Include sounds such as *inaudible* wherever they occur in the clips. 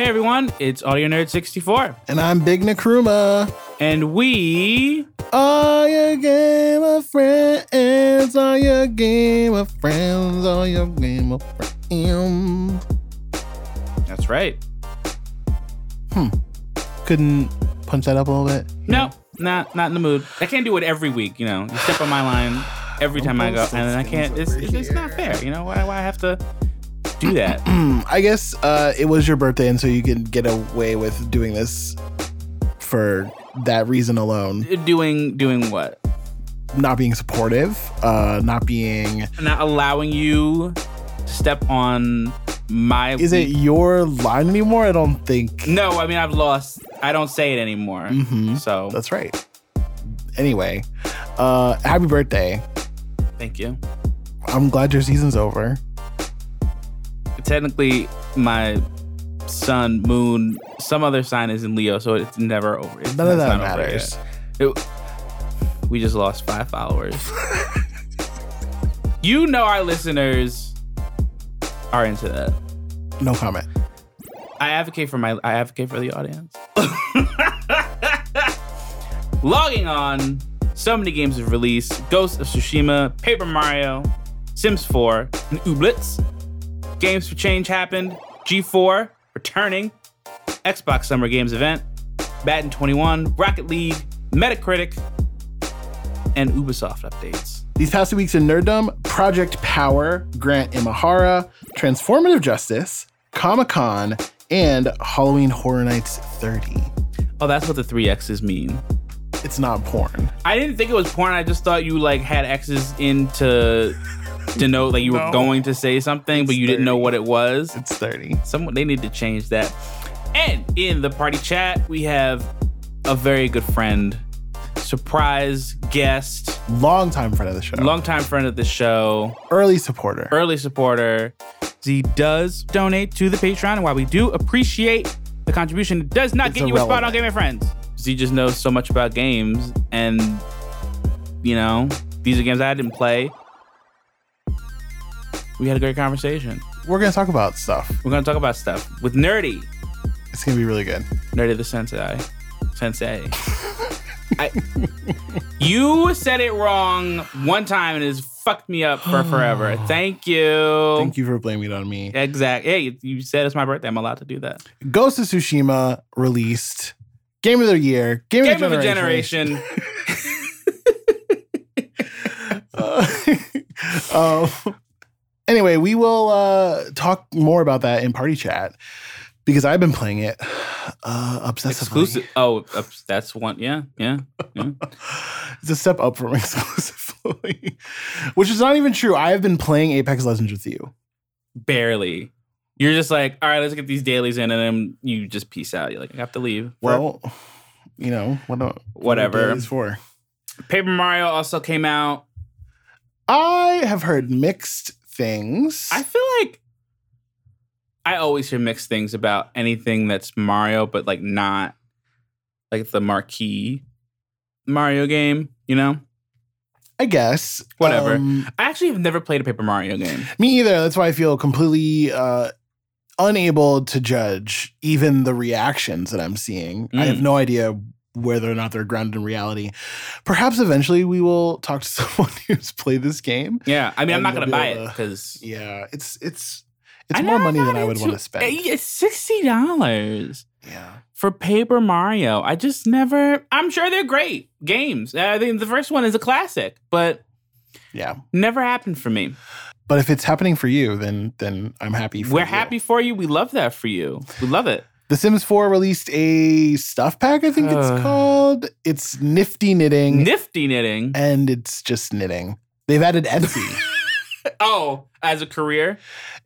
Hey everyone, it's Audio Nerd 64, And I'm Big Nakruma. and we Are your game of friends? Are your game of friends? Are your game of friends? that's right. Hmm. Couldn't punch that up a little bit? No, not not in the mood. I can't do it every week. You know, you step on my line every *sighs* time I go, and I can't. It's, it's, it's not fair. You know why? Why I have to do that? *clears throat* I guess uh, it was your birthday, and so you can get away with doing this for that reason alone. doing doing what? Not being supportive, uh, not being. Not allowing you to step on my. Is it your line anymore? I don't think. No, I mean I've lost. I don't say it anymore. Mhm. So That's right. Anyway, uh, happy birthday. thank you. I'm glad your season's over. Technically, my sun, moon, some other sign is in Leo, so it's never over. It's None of that matters. It- we just lost five followers. *laughs* you know our listeners are into that. No comment. I advocate for my I advocate for the audience. *laughs* Logging on, so many games have released: Ghost of Tsushima, Paper Mario, Sims 4, and Ooblets. Games for Change happened. G4 returning. Xbox Summer Games event. Madden 21, Rocket League, Metacritic, and Ubisoft updates. These past two weeks in Nerddom, Project Power, Grant Imahara, Transformative Justice, Comic Con, and Halloween Horror Nights 30. Oh, that's what the three X's mean. It's not porn. I didn't think it was porn. I just thought you like had X's in to denote like you were going to say something, but you didn't know what it was. It's 30. Someone they need to change that. And in the party chat, we have a very good friend, surprise guest, Long time friend of the show. longtime friend of the show, Early supporter. early supporter. Z does donate to the Patreon, and while we do appreciate the contribution, it does not It's get you a spot on irrelevant. Game of Friends. Z just knows so much about games, and you know, these are games I didn't play. We had a great conversation. We're going to talk about stuff. We're gonna talk about stuff with Nerdy, It's to be really good. Nerdy the Sensei, Sensei. *laughs* I, you said it wrong one time and it's fucked me up for forever. *gasps* Thank you. Thank you for blaming it on me. Exactly. Hey, you- said it's my birthday. I'm allowed to do that. Ghost of Tsushima released. Game of the year. Game, Game of the generation. generation. *laughs* Uh, *laughs* um, anyway, we will uh, talk more about that in party chat because I've been playing it uh, obsessively. Exclusive. Oh, that's one. Yeah, yeah. yeah. *laughs* It's a step up from *laughs* exclusively, which is not even true. I have been playing Apex Legends with you. Barely. You're just like, all right, let's get these dailies in, and then you just peace out. You're like, I have to leave. Well, you know what? Whatever. what is for. Paper Mario also came out. I have heard mixed things. I feel like I always hear mixed things about anything that's Mario, but like not like the marquee Mario game. You know, I guess Whatever. Um, I actually have never played a Paper Mario game. Me either. That's why I feel completely uh, unable to judge even the reactions that I'm seeing. I have Mm. no idea whether or not they're grounded in reality. Perhaps eventually we will talk to *laughs* someone who's played this game. Yeah, I mean, I'm not gonna buy it because Yeah, it's it's it's more money than I would want to spend. It's sixty dollars Yeah. for Paper Mario. I just never. I'm sure they're great games. I think the first one is a classic, but Yeah. never happened for me. But if it's happening for you, then then I'm happy for We're you. happy for you. We love that for you. We love it. The Sims 4 released a stuff pack, I think it's uh. called. It's nifty knitting Nifty knitting. and it's just knitting. They've added Etsy. *laughs* Oh, as a career,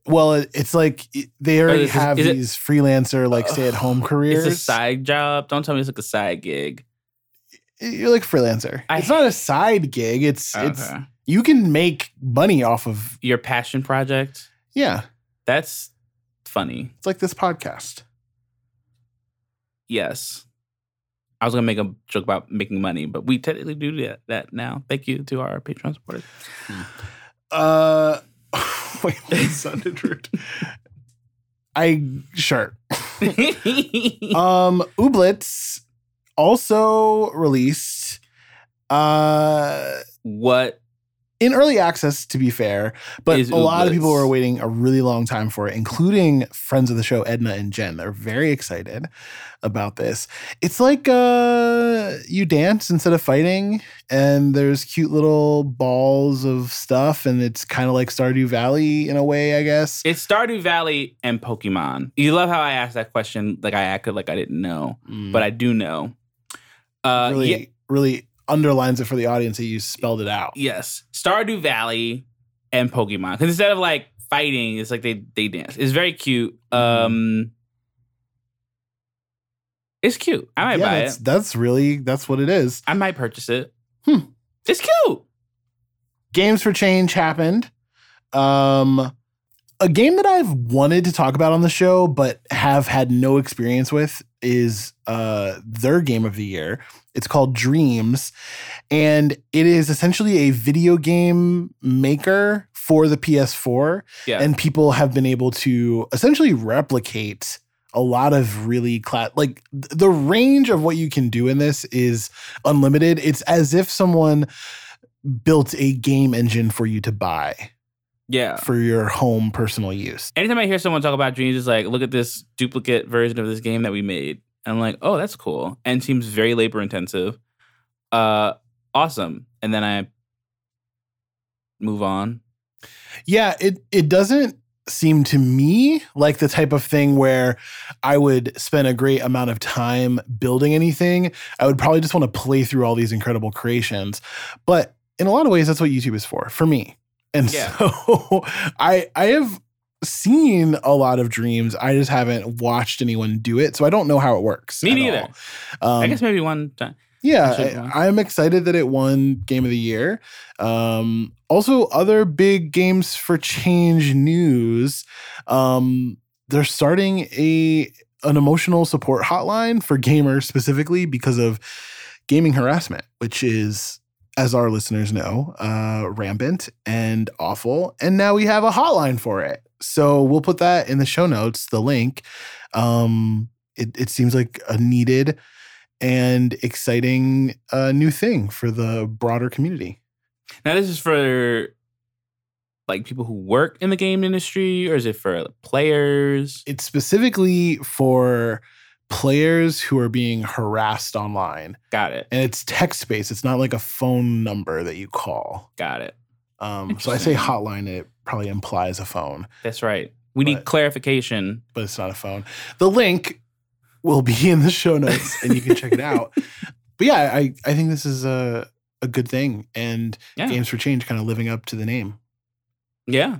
Well, it's like they oh, already is- have is it- these freelancer, like stay at home careers. it's a side job. Don't tell me it's like a side gig. You're like a freelancer. I- it's not a side gig. It's it's you can make money off of Your passion project. yeah. That's funny. It's like this podcast. Yes. I was gonna make a joke about making money, but we technically do that, that now. Thank you to our Patreon supporters. *sighs* Uh, *laughs* wait, that sounded rude. I sure. *laughs* um, Ooblets also released uh what in early access, to be fair, but Is a lot of people were waiting a really long time for it, including friends of the show, Edna and Jen. They're very excited about this. It's like uh, you dance instead of fighting, and there's cute little balls of stuff, and it's kind of like Stardew Valley in a way, I guess. it's Stardew Valley and Pokemon. You love how I asked that question like I acted like I didn't know, but I do know. Uh, really, yeah, really underlines it for the audience that you spelled it out. yes, Stardew Valley and Pokemon. Because instead of like fighting, it's like they they dance. It's very cute. Mhm. Um, it's cute. I might yeah, buy that's, it. that's really that's what it is. I might purchase it. Hmm. It's cute. Games for Change happened. Um, a game that I've wanted to talk about on the show but have had no experience with is uh, their game of the year. It's called Dreams, and it is essentially a video game maker for the PS4. Yeah. And people have been able to essentially replicate a lot of really like th- the range of what you can do in this is unlimited. It's as if someone built a game engine for you to buy yeah. for your home personal use. Anytime I hear someone talk about dreams, it's like, look at this duplicate version of this game that we made. And I'm like, oh, that's cool. And seems very labor intensive. Uh awesome. And then I move on. Yeah, it it doesn't seem to me like the type of thing where I would spend a great amount of time building anything. I would probably just want to play through all these incredible creations. But in a lot of ways that's what YouTube is for for me. And Yeah. *laughs* so I I have seen a lot of dreams. I just haven't watched anyone do it, so I don't know how it works. Me neither. Um, I guess maybe one time. yeah. I, am excited that it won Game of the Year. Um, also, other big games for change news. Um, they're starting a an emotional support hotline for gamers specifically because of gaming harassment, which is, as our listeners know, uh, rampant and awful. And now we have a hotline for it. So we'll put that in the show notes, the link. Um, it, it seems like a needed and exciting uh, new thing for the broader community. Now this is for like people who work in the game industry, or is it for players? It's specifically for players who are being harassed online, Got it. and it's text based. It's not like a phone number that you call. Got it. Um, so I say hotline, it probably implies a phone, That's right. We need clarification. but it's not a phone. The link will be in the show notes, and you can check it out. *laughs* But yeah, I I think this is a a good thing, and Yeah. Games for Change kind of living up to the name. Yeah.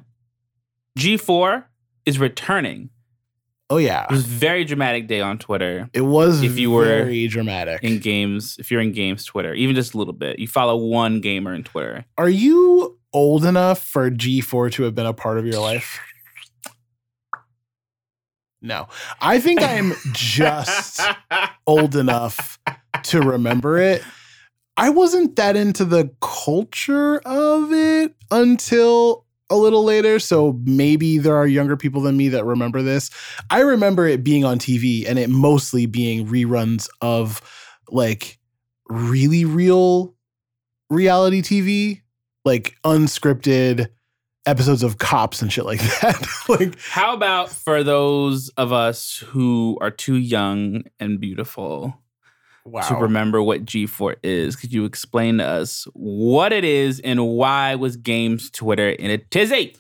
G4 is returning. Oh yeah, It was a very dramatic day on Twitter. It was If you were very dramatic. in games, if you're in games Twitter, even just a little bit, you follow one gamer in Twitter. Are you old enough for G4 to have been a part of your life? No. I think I'm just *laughs* old enough to remember it. I wasn't that into the culture of it until a little later. So maybe there are younger people than me that remember this. I remember it being on TV and it mostly being reruns of like really real reality TV, like unscripted episodes of cops and shit like *laughs* that. like, How about for those of us who are too young and beautiful wow. to remember what G4 is? Could you explain to us what it is and why was games Twitter in a tizzy?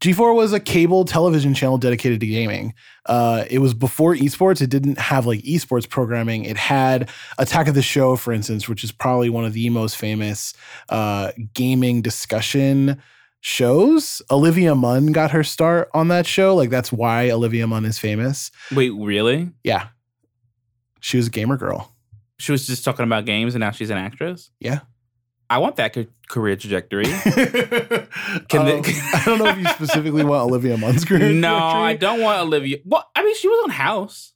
G4 was a cable television channel dedicated to gaming. Uh, it was before esports. It didn't have like esports programming. It had Attack of the Show, for instance, which is probably one of the most famous uh, gaming discussion shows. Olivia Munn got her start on that show. Like that's why Olivia Munn is famous. Wait, really? Yeah, she was a gamer girl. She was just talking about games and now she's an actress? Yeah. I want that ca- career trajectory. *laughs* Can they- Um, I don't know if you specifically want Olivia Munn's career. *laughs* no, I don't want Olivia. Well, I mean, she was on House.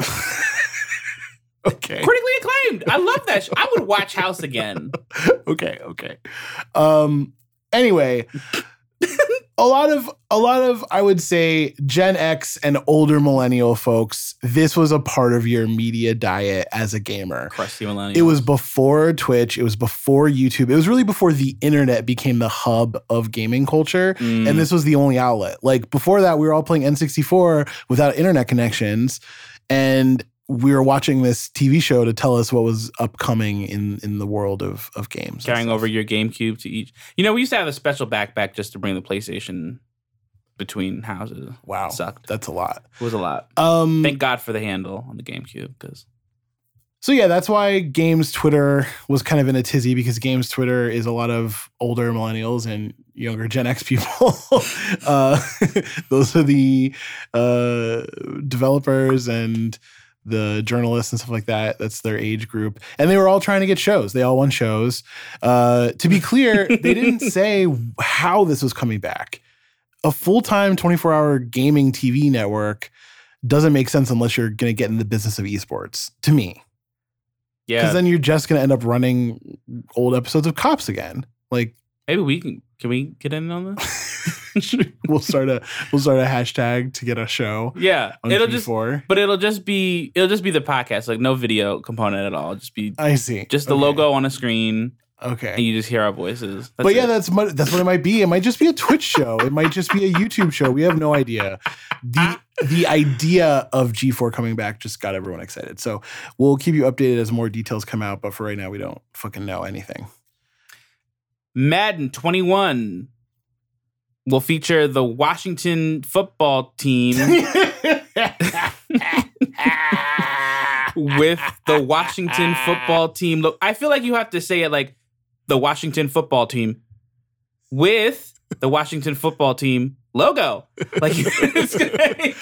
*laughs* Okay. Critically acclaimed. I love that. I would watch House again. okay, okay. Um anyway, a lot of a lot of I would say Gen X and older millennial folks, this was a part of your media diet as a gamer. Crusty millennial. It was before Twitch, it was before YouTube. It was really before the internet became the hub of gaming culture Mm. and this was the only outlet. Like before that we were all playing N64 without internet connections and we were watching this TV show to tell us what was upcoming in in the world of of games. carrying over your GameCube to each. You know, we used to have a special backpack just to bring the PlayStation between houses. Wow. Sucked. That's a lot. It was a lot. Um Thank God for the handle on the GameCube because So yeah, that's why Games Twitter was kind of in a tizzy because Games Twitter is a lot of older millennials and younger Gen X people. *laughs* uh, *laughs* those are the uh, developers and the journalists and stuff like that. That's their age group, and they were all trying to get shows. They all won shows. Uh, to be clear, they didn't *laughs* say how this was coming back. A full time, twenty four hour gaming TV network doesn't make sense unless you're going to get in the business of esports. To me Yeah. because then you're just gonna end up running old episodes of Cops again. Like maybe we can. Can we get in on this? *laughs* we'll start a we'll start a hashtag to get a show Yeah, it'll just. G4. But it'll just be it'll just be the podcast, like no video component at all. Just be I see. just the Okay. logo on a screen, Okay, and you just hear our voices. That's but yeah, it. that's that's what it might be. It might just be a Twitch show. It might just be a YouTube show. We have no idea. The the idea of G4 coming back just got everyone excited. So we'll keep you updated as more details come out. But for right now, we don't fucking know anything. Madden 21 will feature the Washington football team with the Washington football team. Look, I feel like you have to say it like the Washington football team with the Washington football team logo. Like *laughs* it's great.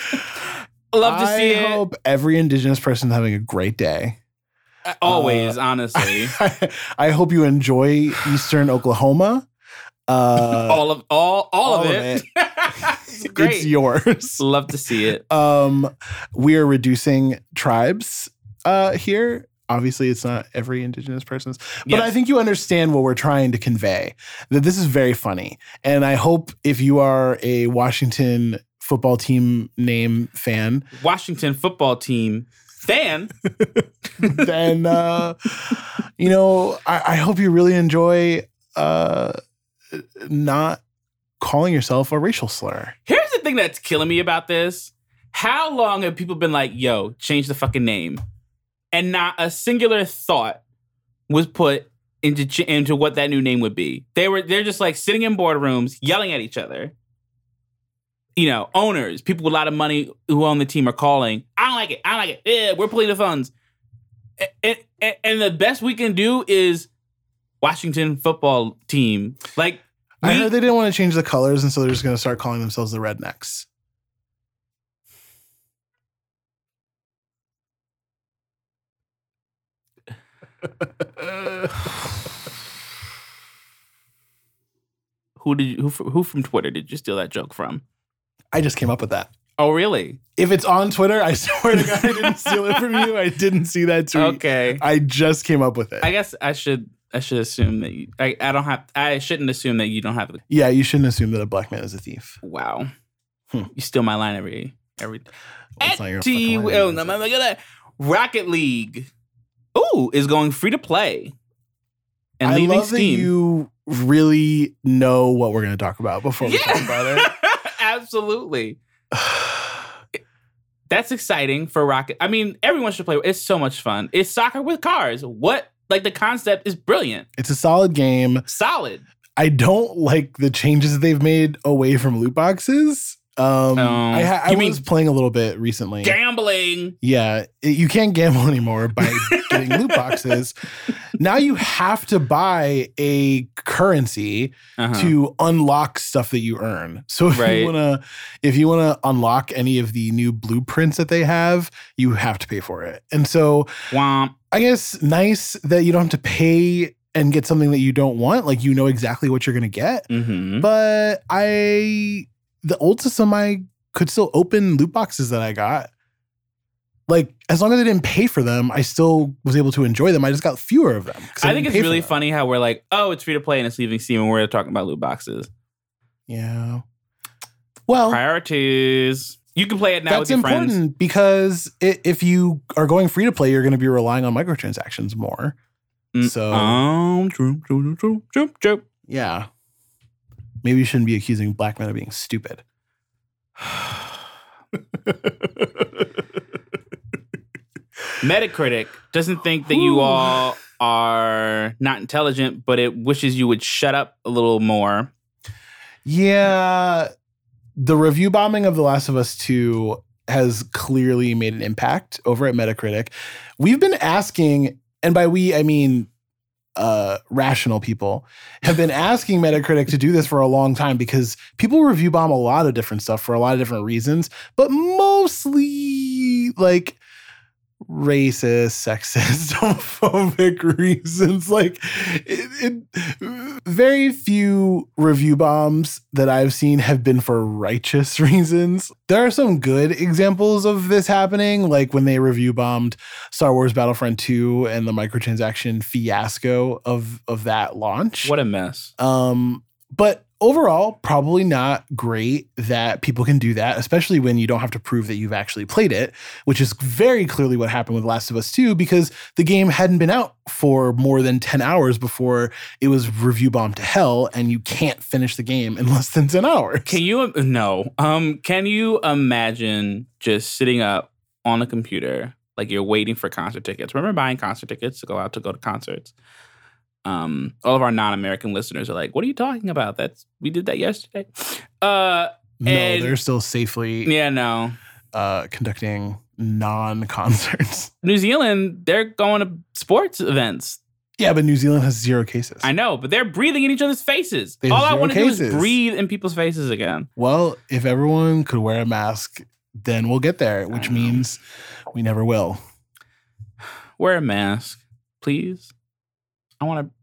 Love to see I it. hope every Indigenous person is having a great day. Always, Uh, *laughs* honestly. I hope you enjoy Eastern Oklahoma. Uh, all of all all, all of of it. *laughs* it's. It's yours. Love to see it. Um, we are reducing tribes uh, here. Obviously, it's not every indigenous person's, but Yes. I think you understand what we're trying to convey. That this is very funny, and I hope if you are a Washington football team name fan, Washington football team fan. then *laughs* uh, you know I, I hope you really enjoy uh, not calling yourself a racial slur. Here's the thing that's killing me about this. How long have people been like, yo, change the fucking name? And not a singular thought was put into into what that new name would be. They were they're just like sitting in boardrooms yelling at each other. You know, owners, people with a lot of money who own the team are calling. I don't like it. I don't like it. Yeah, we're pulling the funds. And, and, and the best we can do is Washington football team. Like I we- heard they didn't want to change the colors, and so they're just going to start calling themselves the Rednecks. *sighs* who did you, who who from Twitter did you steal that joke from? I just came up with that. Oh, really? If it's on Twitter, I *laughs* swear to God, I didn't steal it from you. I didn't see that tweet. Okay. I just came up with it. I guess I should I should assume that you, I I don't have I shouldn't assume that you don't have the yeah, you shouldn't assume that a black man is a thief. wow. Hmm. You steal my line every every. Well, it's not your Anti- line, oh, no, look at that. Rocket League. Ooh, is going free to play. And I leaving love that you really know what we're going to talk about before we talk about it. *laughs* Absolutely. *sighs* That's exciting for Rocket. I mean, everyone should play. It's so much fun. It's soccer with cars. What? Like the concept is brilliant. it's a solid game. Solid. I don't like the changes they've made away from loot boxes. Um, Oh. I, ha- I was playing a little bit recently. Gambling. Yeah, it- you can't gamble anymore by *laughs* getting loot boxes. Now you have to buy a currency Uh-huh. to unlock stuff that you earn. So if Right. you wanna if you wanna unlock any of the new blueprints that they have, you have to pay for it. And so Womp. I guess nice that you don't have to pay and get something that you don't want. Like you know exactly what you're gonna get. Mm-hmm. But I the old system I could still open loot boxes that I got. Like as long as I didn't pay for them, I still was able to enjoy them. I just got fewer of them. I didn't think it's really funny how we're like, oh, it's free to play and it's leaving Steam, and we're talking about loot boxes. Yeah. Well, Priorities. You can play it now that's with your important friends. because i if you are going free to play, you're going to be relying on microtransactions more. Mm, So Um, true, true, true, true, true. yeah, maybe you shouldn't be accusing black men of being stupid. *sighs* Metacritic doesn't think that you Whew. all are not intelligent, but it wishes you would shut up a little more. Yeah, the review bombing of The Last of Us 2 has clearly made an impact over at Metacritic. We've been asking, and by we, I mean uh, rational people, have been asking Metacritic to do this for a long time because people review bomb a lot of different stuff for a lot of different reasons, but mostly like racist, sexist, *laughs* homophobic reasons. Like, it, it, very few review bombs that I've seen have been for righteous *laughs* reasons. There are some good examples of this happening, like when they review bombed Star Wars Battlefront 2 and the microtransaction fiasco of of that launch. What a mess. Um, but overall, probably not great that people can do that, especially when you don't have to prove that you've actually played it, which is very clearly what happened with Last of Us 2 because the game hadn't been out for more than 10 hours before it was review bombed to hell, and you can't finish the game in *laughs* less than 10 hours. Can you no? Um, can you imagine just sitting up on a computer like you're waiting for concert tickets? Remember buying concert tickets to go out to go to concerts? Um, all of our non-American listeners are like, "What are you talking about? That's we did that yesterday." Uh, no, and- they're still safely yeah, no. uh, conducting non concerts. *laughs* New Zealand, they're going to sports events. Yeah, but New Zealand has zero cases. I know, but they're breathing in each other's faces. All I want to do is breathe in people's faces again. Well, if everyone could wear a mask, then we'll get there, which means we never will. Wear a mask, please. I want to.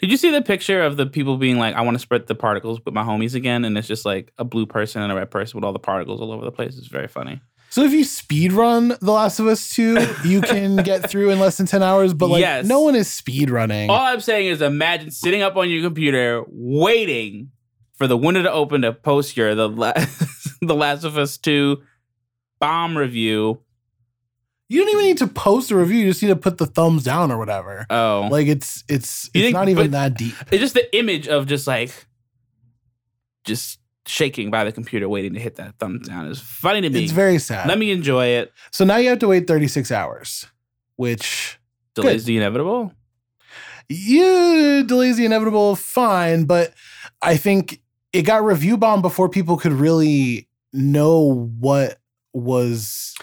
Did you see the picture of the people being like, "I want to spread the particles with my homies again," and it's just like a blue person and a red person with all the particles all over the place. It's very funny. So if you speed run The Last of Us 2, you can get *laughs* through in less than 10 hours, but like Yes. no one is speed running. All I'm saying is, imagine sitting up on your computer waiting for the window to open to post your the la- *laughs* the Last of Us Two bomb review. You don't even need to post a review, you just need to put the thumbs down or whatever. Oh, Like it's it's it's think- not even that deep. it's just the image of just like just shaking by the computer waiting to hit that thumbs down is funny to me. It's very sad. Let me enjoy it. so now you have to wait 36 hours, which Delays the inevitable. yeah, delays the inevitable, fine, but I think it got review bombed before people could really know what was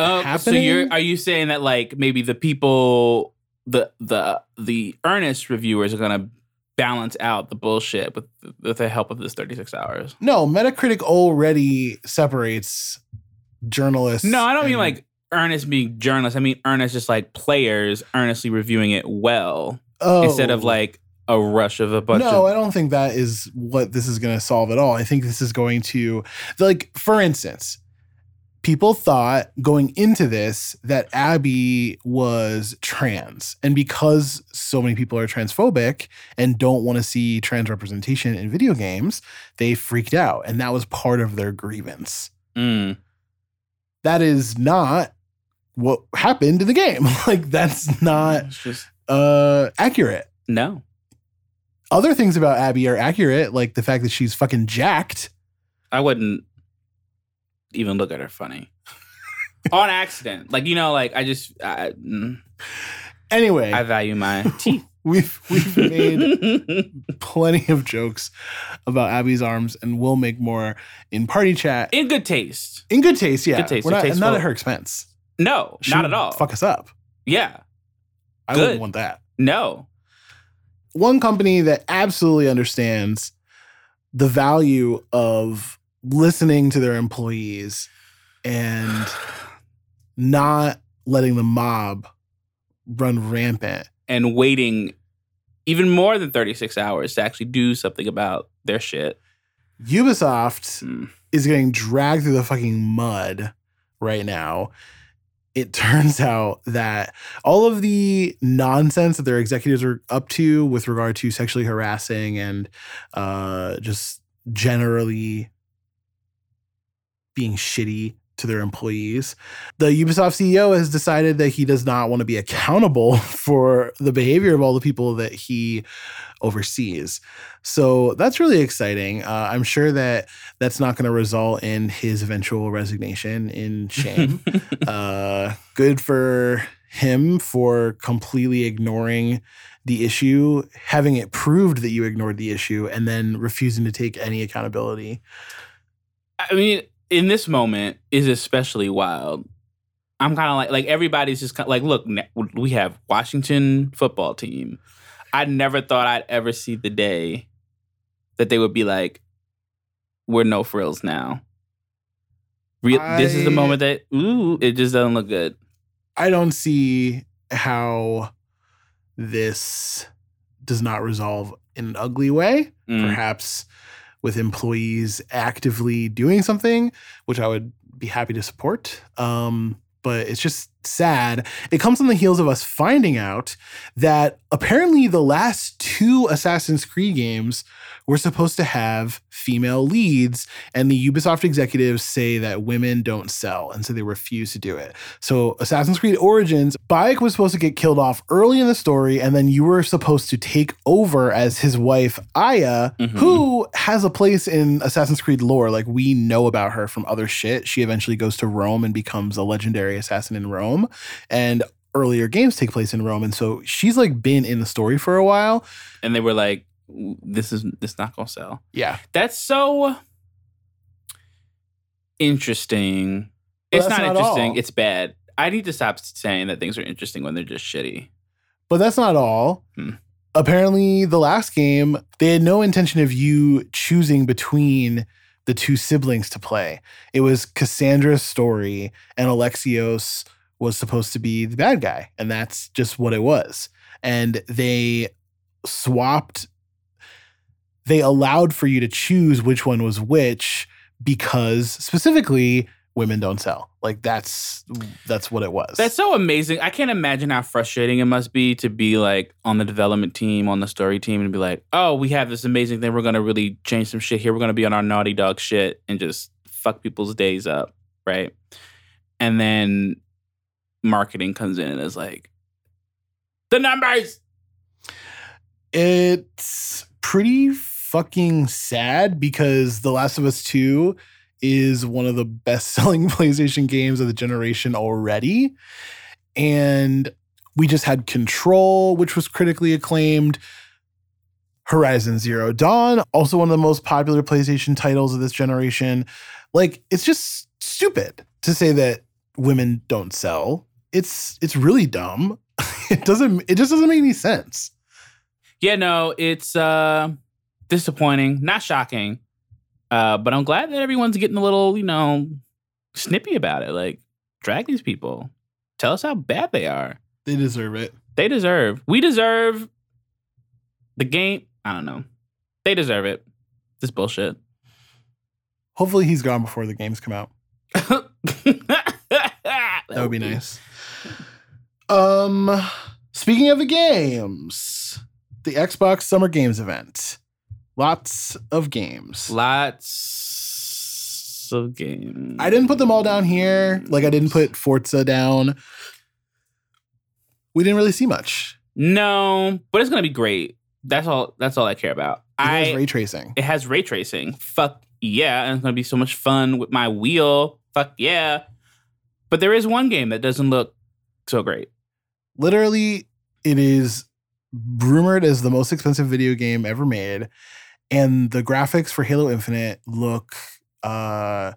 Uh, so you're are you saying that like maybe the people the the the earnest reviewers are gonna balance out the bullshit with with the help of this 36 hours? no Metacritic already separates journalists. No, I don't mean like earnest being journalists. I mean earnest just like players earnestly reviewing it well oh. instead of like a rush of a bunch no, of I don't think that is what this is going to solve at all. I think this is going to, like, for instance, people thought going into this that Abby was trans. And because so many people are transphobic and don't want to see trans representation in video games, they freaked out. And that was part of their grievance. Mm. That is not what happened in the game. *laughs* like, that's not just uh, accurate. no. other things about Abby are accurate, like the fact that she's fucking jacked. I wouldn't even look at her funny. On accident. Like, you know, like I just I, mm, Anyway, I value my *laughs* teeth. we've we've made *laughs* plenty of jokes about Abby's arms, and we'll make more in party chat In good taste. in good taste. Yeah, Good taste, We're not, tasteful. not at her expense. No, She not at all. Fuck us up. Yeah. I Good. wouldn't want that. No. One company that absolutely understands the value of listening to their employees and not letting the mob run rampant And waiting even more than 36 hours to actually do something about their shit. Ubisoft Mm. is getting dragged through the fucking mud right now. It *laughs* turns out that all of the nonsense that their executives are up to with regard to sexually harassing and uh, just generally being shitty to their employees. The Ubisoft CEO has decided that he does not want to be accountable *laughs* for the behavior of all the people that he oversees. So that's really exciting. Uh, I'm sure that that's not going to result in his eventual resignation in shame. *laughs* uh, good for him for completely ignoring the issue, having it proved that you ignored the issue, and then refusing to take any accountability. I mean, in this moment is especially wild. I'm kind of like like everybody's just kind like look we have Washington football team. I never thought I'd ever see the day that they would be like we're no frills now. Real, I, this is the moment that ooh it just doesn't look good. I don't see how this does not resolve in an ugly way. Mm. Perhaps with employees actively doing something, which I would be happy to support. Um, but it's just sad. It comes on the heels of us finding out that apparently the last two Assassin's Creed games were supposed to have female leads, and the Ubisoft executives say that women don't sell, and so they refuse to do it. So, Assassin's Creed Origins, Bayek was supposed to get killed off early in the story, and then you were supposed to take over as his wife, Aya, mm-hmm. who has a place in Assassin's Creed lore. Like, we know about her from other shit. She eventually goes to Rome and becomes a legendary assassin in Rome. And earlier games take place in Rome. And so she's like been in the story for a while. And they were like, this is this not gonna sell. Yeah. That's so interesting. Well, it's not, not, interesting. All. It's bad. I need to stop saying that things are interesting when they're just shitty. But that's not all. Hmm. Apparently, the last game, they had no intention of you choosing between the two siblings to play. It was Kassandra's story, and Alexios was supposed to be the bad guy. And that's just what it was. And they swapped they allowed for you to choose which one was which because specifically women don't sell. Like that's that's what it was. That's so amazing. I can't imagine how frustrating it must be to be like on the development team, on the story team, and be like, oh, we have this amazing thing. We're gonna really change some shit here. We're gonna be on our naughty dog shit and just fuck people's days up, right? And then marketing comes in and is like, the numbers. It's pretty fucking sad because The Last of Us 2 is one of the best *laughs* selling PlayStation games of the generation already. And we just had Control, which was critically acclaimed. Horizon Zero Dawn, also one of the most popular PlayStation titles of this generation. Like, it's just stupid to say that women don't sell. It's it's really dumb. *laughs* it doesn't it just doesn't make any sense. Yeah, no, it's uh disappointing, not shocking. Uh, but I'm glad that everyone's getting a little, you know, snippy about it. Like, drag these people. Tell us how bad they are. They deserve it. They deserve. We deserve the game. I don't know. They deserve it. This bullshit. Hopefully he's gone before the games come out. *laughs* that would be nice. Um speaking of the games, the Xbox Summer Games event. Lots of games. Lots of games. I didn't put them all down here. Like I didn't put Forza down. We didn't really see much. No, but it's gonna be great. That's all. That's all I care about. It I, has ray tracing. It has ray tracing. Fuck yeah, and it's gonna be so much fun with my wheel. Fuck yeah. But there is one game that doesn't look so great. Literally, it is rumored as the most expensive video game ever made and the graphics for Halo Infinite look uh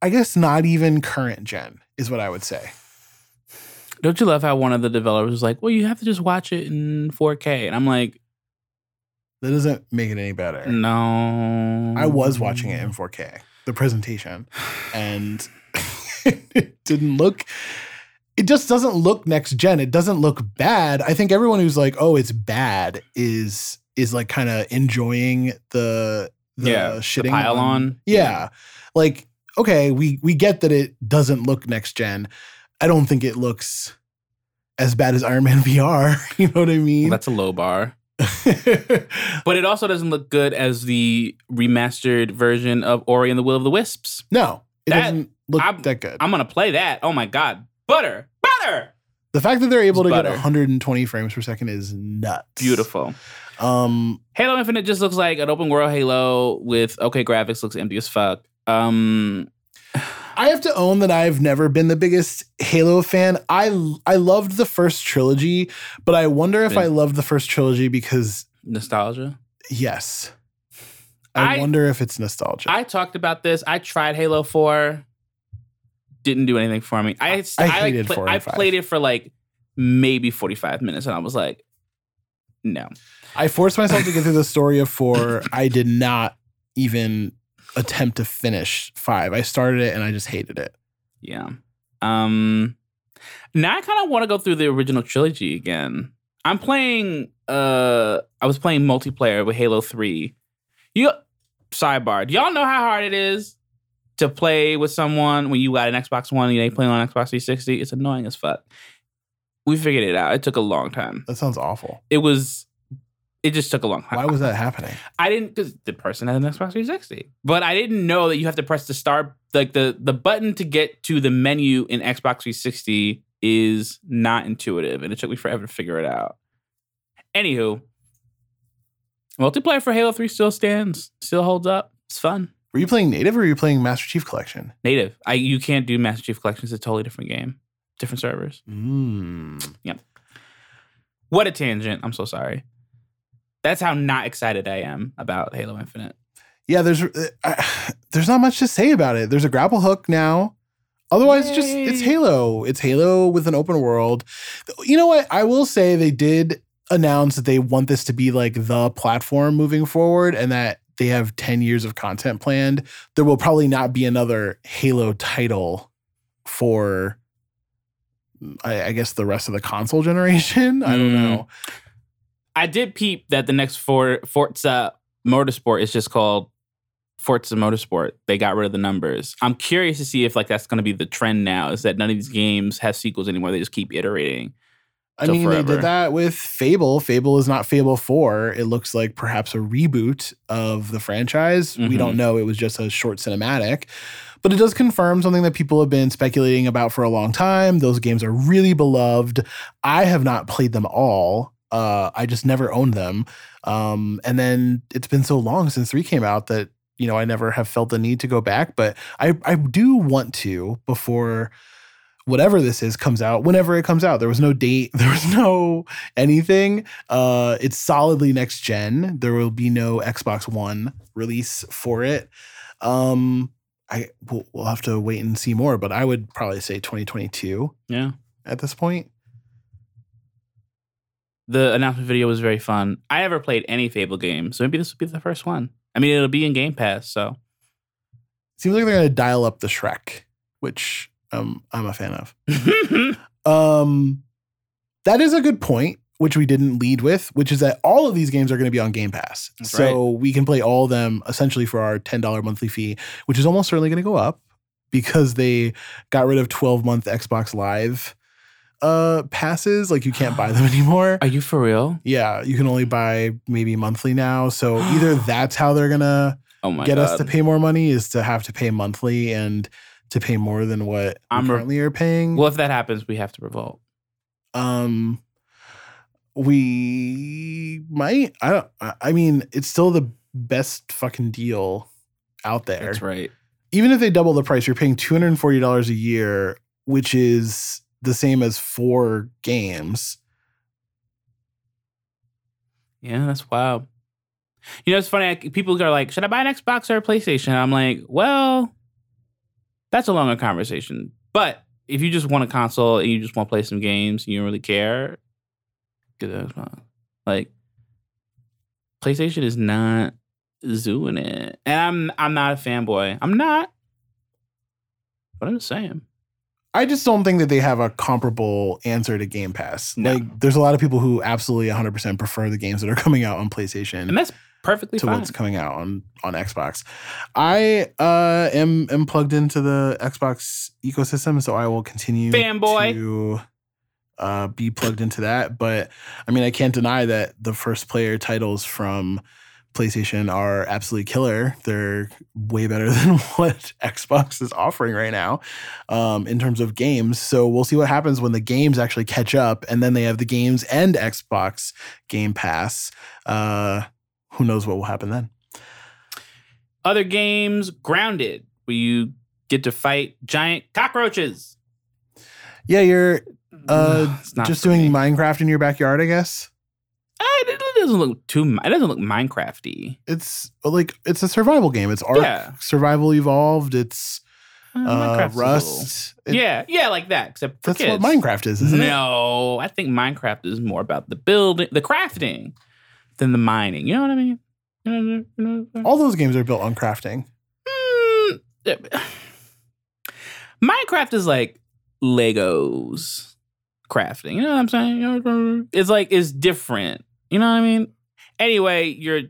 I guess not even current gen is what I would say. Don't you love how one of the developers was like, "Well, you have to just watch it in 4K." And I'm like, that doesn't make it any better. No. I was watching it in 4K, the presentation, and *laughs* it didn't look it just doesn't look next gen. It doesn't look bad. I think everyone who's like, "Oh, it's bad," is is like kind of enjoying the the yeah, shitting the pile on. on. Yeah. Like, okay, we we get that it doesn't look next gen. I don't think it looks as bad as Iron Man *laughs* VR. You know what I mean? Well, that's a low bar. *laughs* But it also doesn't look good as the remastered version of Ori and the Will of the Wisps. no, it That- doesn't look I'm- that good. I'm gonna play that. Oh my god, butter, butter, the fact that they're able to It's get 120 frames per second is nuts. beautiful. Um, Halo Infinite just looks like an open world Halo with okay graphics, looks empty as fuck. Um, I have to own that I've never been the biggest Halo fan. I I loved the first trilogy, but I wonder if Yeah. I loved the first trilogy because nostalgia. yes. I, I- wonder if it's nostalgia. I talked about this. I tried Halo Four. Didn't do anything for me. I I like, hated pla- four I played it for like maybe 45 minutes, and I was like, no. I forced myself to get through the story of four. I did not even attempt to finish five. I started it and I just hated it. Yeah. Um now I kind of want to go through the original trilogy again. I'm playing uh I was playing multiplayer with Halo 3. You sidebar. Do y'all know how hard it is to play with someone when you got an Xbox One and they playing on Xbox 360? It's annoying as fuck. We figured it out. It took a long time. That sounds awful. It was it just took a long time. Why was that happening? I didn't because the person had an Xbox 360, but I didn't know that you have to press the start like the the button to get to the menu in Xbox 360 is not intuitive, and it took me forever to figure it out. Anywho, multiplayer for Halo 3 still stands, still holds up. It's fun. Were you playing native or were you playing Master Chief Collection? Native. I you can't do Master Chief Collection. It's a totally different game, different servers. Mm. What a tangent. I'm so sorry. That's how not excited I am about Halo Infinite. Yeah, there's uh, *sighs* there's not much to say about it. There's a grapple hook now. Otherwise, just it's Halo. It's Halo with an open world. You know what? I will say they did announce that they want this to be like the platform moving forward, and that they have ten years of content planned. There will probably not be another Halo title for, I, I guess, the rest of the console *laughs* generation. I don't Mm. know. I did peep that the next for Forza Motorsport is just called Forza Motorsport. They got rid of the numbers. I'm curious to see if like that's going to be the trend now. Is that none of these games have sequels anymore? They just keep iterating. I mean, they did that with Fable. Fable is not Fable 4. It looks like perhaps a reboot of the franchise. We Mhm. don't know. It was just a short cinematic. But it does confirm something that people have been speculating about for a long time. Those games are really beloved. I have not played them all. Uh, I just never owned them. Um, and then it's been so long since 3 came out that, you know, I never have felt the need to go back. But I, I do want to before whatever this is comes out whenever it comes out there was no date *laughs* there was no anything uh it's solidly next gen there will be no xbox one release for it um i we'll, we'll have to wait and see more but i would probably say 2022 Yeah. at this point The announcement video was very fun. I never played any Fable game, so maybe this would be the first one. I mean, it'll be in Game Pass, so seems like they're gonna dial up the shrek which um i'm a fan of. *laughs* Um that is a good point which we didn't lead with which is that all of these games are going to be on game pass. That's so we can play all of them essentially for our $10 monthly fee which is almost certainly going to go up because they got rid of 12 month xbox live uh passes. Like you can't buy them *gasps* anymore. Are you for real? yeah you can only buy maybe monthly now. So either *gasps* that's how they're gonna Oh get god! us to pay more money is to have to pay monthly. And to pay more than what I'm we re- currently are paying well, if that happens, we have to revolt. um we might i don't I- mean it's still the best fucking deal out there That's right. even if they double the price you're paying $240 a year which is the same as four games Yeah, that's wild. You know, it's funny. I, people are like, "Should I buy an Xbox or a PlayStation?" I'm like, "Well, that's a longer conversation." But if you just want a console and you just want to play some games, and you don't really care, get an Xbox. Like, PlayStation is not zooing it, and I'm I'm not a fanboy. I'm not, but I'm just saying. I just don't think that they have a comparable answer to game pass No. like there's a lot of people who absolutely 100% prefer the games that are coming out on playstation And that's perfectly to fine. what's coming out on on Xbox. I uh am am plugged into the Xbox ecosystem, so I will continue Fanboy. to uh, be plugged into that. But I mean, I can't deny that the first player titles from PlayStation are absolutely killer. They're way better *laughs* than what Xbox is offering right now um, in terms of games. So we'll see what happens when the games actually catch up, and then they have the games and Xbox Game Pass. Uh, who knows what will happen then? Other games, Grounded, where you get to fight giant cockroaches. Yeah, you're uh, not just doing me. Minecraft in your backyard, I guess. Uh, It doesn't look too. It doesn't look Minecrafty. It's like it's a survival game. It's Ark Yeah. Survival Evolved. It's Uh, uh, Minecraft's a little- Rust. It- yeah, yeah, like that. Except for that's kids. what Minecraft is, isn't it? no, I think Minecraft is more about the building, the crafting, than the mining. You know what I mean? You know, you know I'm? All those games are built on crafting. Mm, *sighs* Minecraft is like Legos crafting. You know what I'm saying? You know what I'm saying? It's like it's different. You know what I mean? Anyway, you're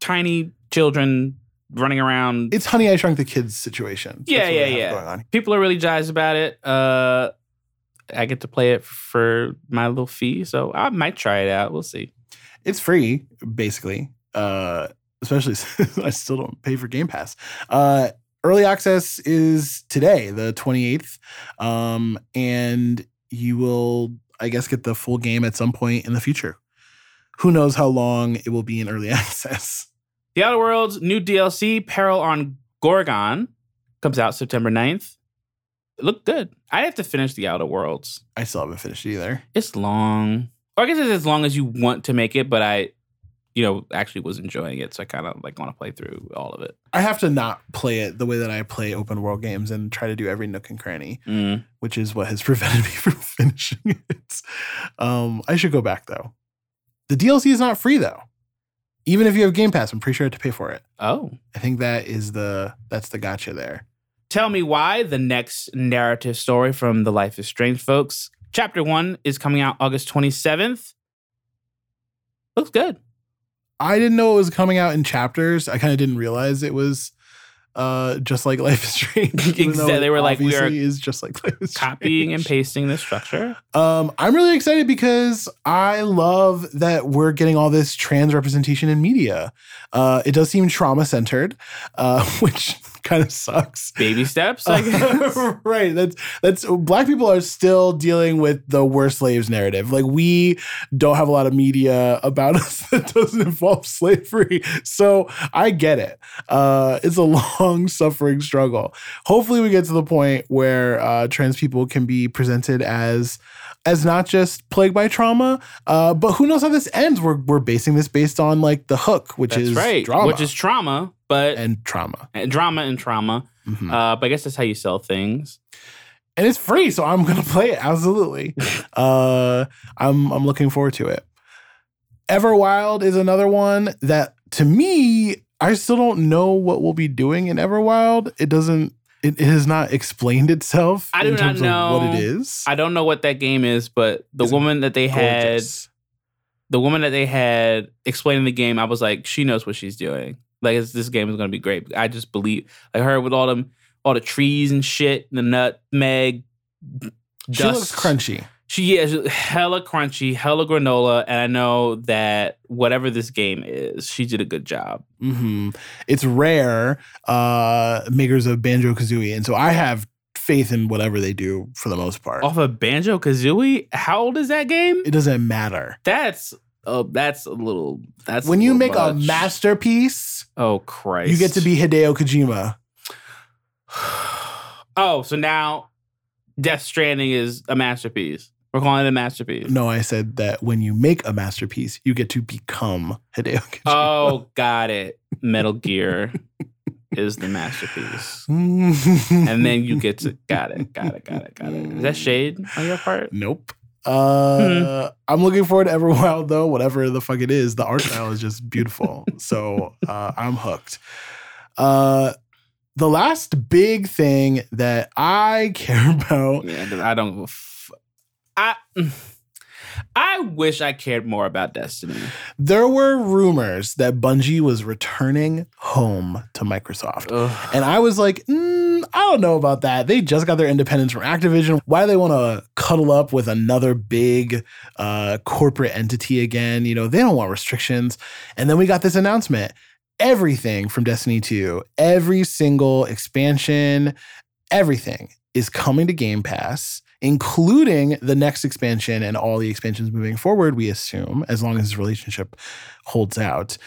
tiny children running around. It's Honey I Shrunk the Kids situation. Yeah, yeah, yeah. Going on. People are really jazzed about it. Uh, I get to play it for my little fee, so I might try it out. We'll see. It's free, basically. Uh, especially *laughs* since I still don't pay for Game Pass. Uh, early access is today, the 28th. Um, and you will, I guess, get the full game at some point in the future. Who knows how long it will be in early *laughs* access? The Outer Worlds new DLC, Peril on Gorgon, comes out September 9th. It looked good. I have to finish the Outer Worlds. I still haven't finished either. It's long. Or I guess it's as long as you want to make it, but I, you know, actually was enjoying it. So I kind of like want to play through all of it. I have to not play it the way that I play open world games and try to do every nook and cranny, Mm. which is what has *laughs* prevented me from *laughs* finishing it. Um, I should go back though. The DLC is not free though. Even if you have Game Pass, I'm pretty sure you have to pay for it. Oh. I think that is the that's the gotcha there. Tell Me Why, the next narrative story from The Life is Strange, folks. Chapter one is coming out August 27th. Looks good. I didn't know it was coming out in chapters. I kind of didn't realize it was uh just like Life is Strange. *laughs* Exactly. They were like, we are is just like Life is Copying and pasting this structure. Um, I'm really excited because I love that we're getting all this trans representation in media. Uh, it does seem trauma centered, uh, *laughs* which kind of sucks. Baby steps, I guess. *laughs* right. That's that's black people are still dealing with the worst slaves narrative. Like we don't have a lot of media about *laughs* us that doesn't involve slavery. So I get it. Uh, it's a *laughs* long suffering struggle. Hopefully we get to the point where uh, trans people can be presented as as not just plagued by trauma, uh, but who knows how this ends? We're we're basing this based on like the hook, which That's is right. drama Which is trauma, but and trauma. and drama and trauma. Mhm. Uh, but I guess that's how you sell things. and it's free, so I'm gonna *laughs* play it absolutely. *laughs* uh, I'm I'm looking forward to it. Everwild is another one that to me I still don't know what we'll be doing in Everwild. It doesn't. It, it has not explained itself I do in not terms of what it is. I don't know what that game is, but the It's woman that they had, the woman that they had explaining the game, I was like, she knows what she's doing. Like it's, this game is going to be great. I just believe, like her with all them, all the trees and shit, the nutmeg, She looks crunchy. She is hella crunchy, hella granola, and I know that whatever this game is, she did a good job. hmm It's rare, uh, makers of Banjo Kazooie, and so I have faith in whatever they do for the most part. Off of Banjo Kazooie, how old is that game? It doesn't matter. That's oh, that's a little. That's when you make a masterpiece, Oh Christ! you get to be Hideo Kojima. *sighs* oh, so now Death Stranding is a masterpiece. We're calling it a masterpiece. No, I said that when you make a masterpiece, you get to become Hideo Kojima. Oh, got it. Metal Gear is the masterpiece. *laughs* and then you get to got it, got it, got it, got it. Is that shade on your part? Nope. Uh, Hmm. I'm looking forward to Everwild though. Whatever the fuck it is, the art style is just beautiful. so uh, I'm hooked. Uh, the last big thing that I *laughs* care about. Yeah, I don't. F- I *sighs* I wish I cared more about Destiny. There were rumors that Bungie was returning home to Microsoft. Ugh. And I was like, mm, I don't know about that. They just got their independence from Activision. Why do they want to cuddle up with another big uh, corporate entity again? You know, they don't want restrictions. And then we got this announcement everything from Destiny 2, every single expansion, everything is coming to Game Pass, including the next expansion and all the expansions moving forward, we assume, as long as this relationship holds out.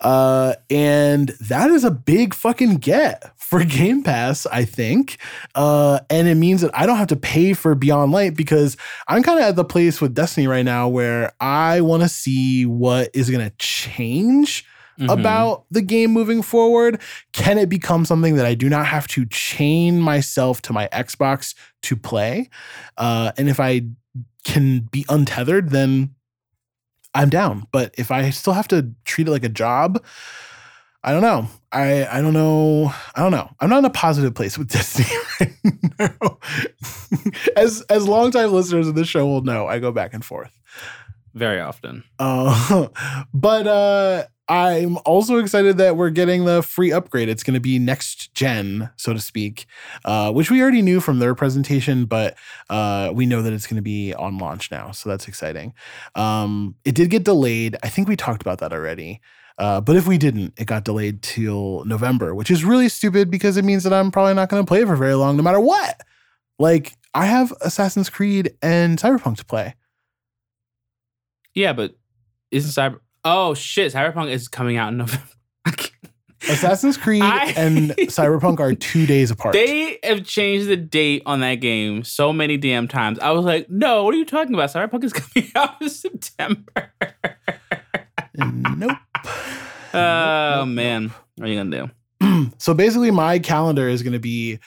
Uh, and that is a big fucking get for *laughs* Game Pass, I think. Uh, and it means that I don't have to pay for Beyond Light because I'm kind of at the place with Destiny right now where I want to see what is going to change mm-hmm. about the game moving forward? Can it become something that I do not have to chain myself to my Xbox to play? Uh, and if I can be untethered, then I'm down. But if I still have to treat it like a job, I don't know. I I don't know. I don't know. I'm not in a positive place with *laughs* Destiny right now. *laughs* as as longtime listeners of this show will know, I go back and forth very often. Uh, *laughs* but uh, I'm also excited that we're getting the free upgrade. It's going to be next gen, so to speak, uh, which we already knew from their presentation, but uh, we know that it's going to be on launch now. So that's exciting. Um, it did get delayed. I think we talked about that already. Uh, but if we didn't, it got delayed till November, which is really stupid because it means that I'm probably not going to play for very long, no matter what. Like, I have Assassin's Creed and Cyberpunk to play. Yeah, but isn't Cyber Oh shit! Cyberpunk is coming out in November. *laughs* Assassin's Creed I, and Cyberpunk are two days apart. They have changed the date on that game so many damn times. I was like, no, what are you talking about? Cyberpunk is *laughs* coming out in September. nope. Oh nope, man, what are you gonna do? *clears throat* so basically, my calendar is gonna be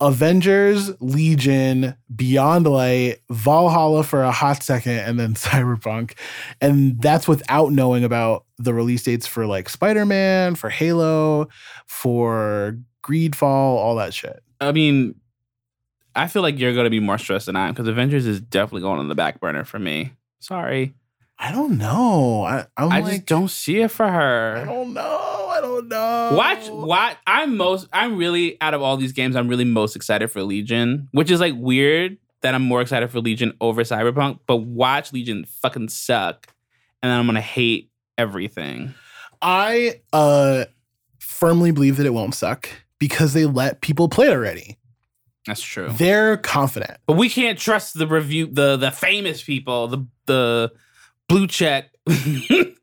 Avengers, Legion, Beyond Light, Valhalla for a hot second, and then *laughs* Cyberpunk. And that's without knowing about the release dates for like Spider Man, for Halo, for Greedfall, all that shit. I mean, I feel like you're going to be more stressed than I am because Avengers is definitely going on the back burner for me. Sorry. I don't know. I, I'm i like, just don't see it for her. I don't know. I don't know. Watch what I'm most I'm really out of all these games, I'm really most excited for Legion, which is like weird that I'm more excited for Legion over Cyberpunk, but watch Legion fucking suck. And then I'm gonna hate everything. I uh firmly believe that it won't suck because they let people play it already. That's true. They're confident. But we can't trust the review the the famous people, the the blue check *laughs*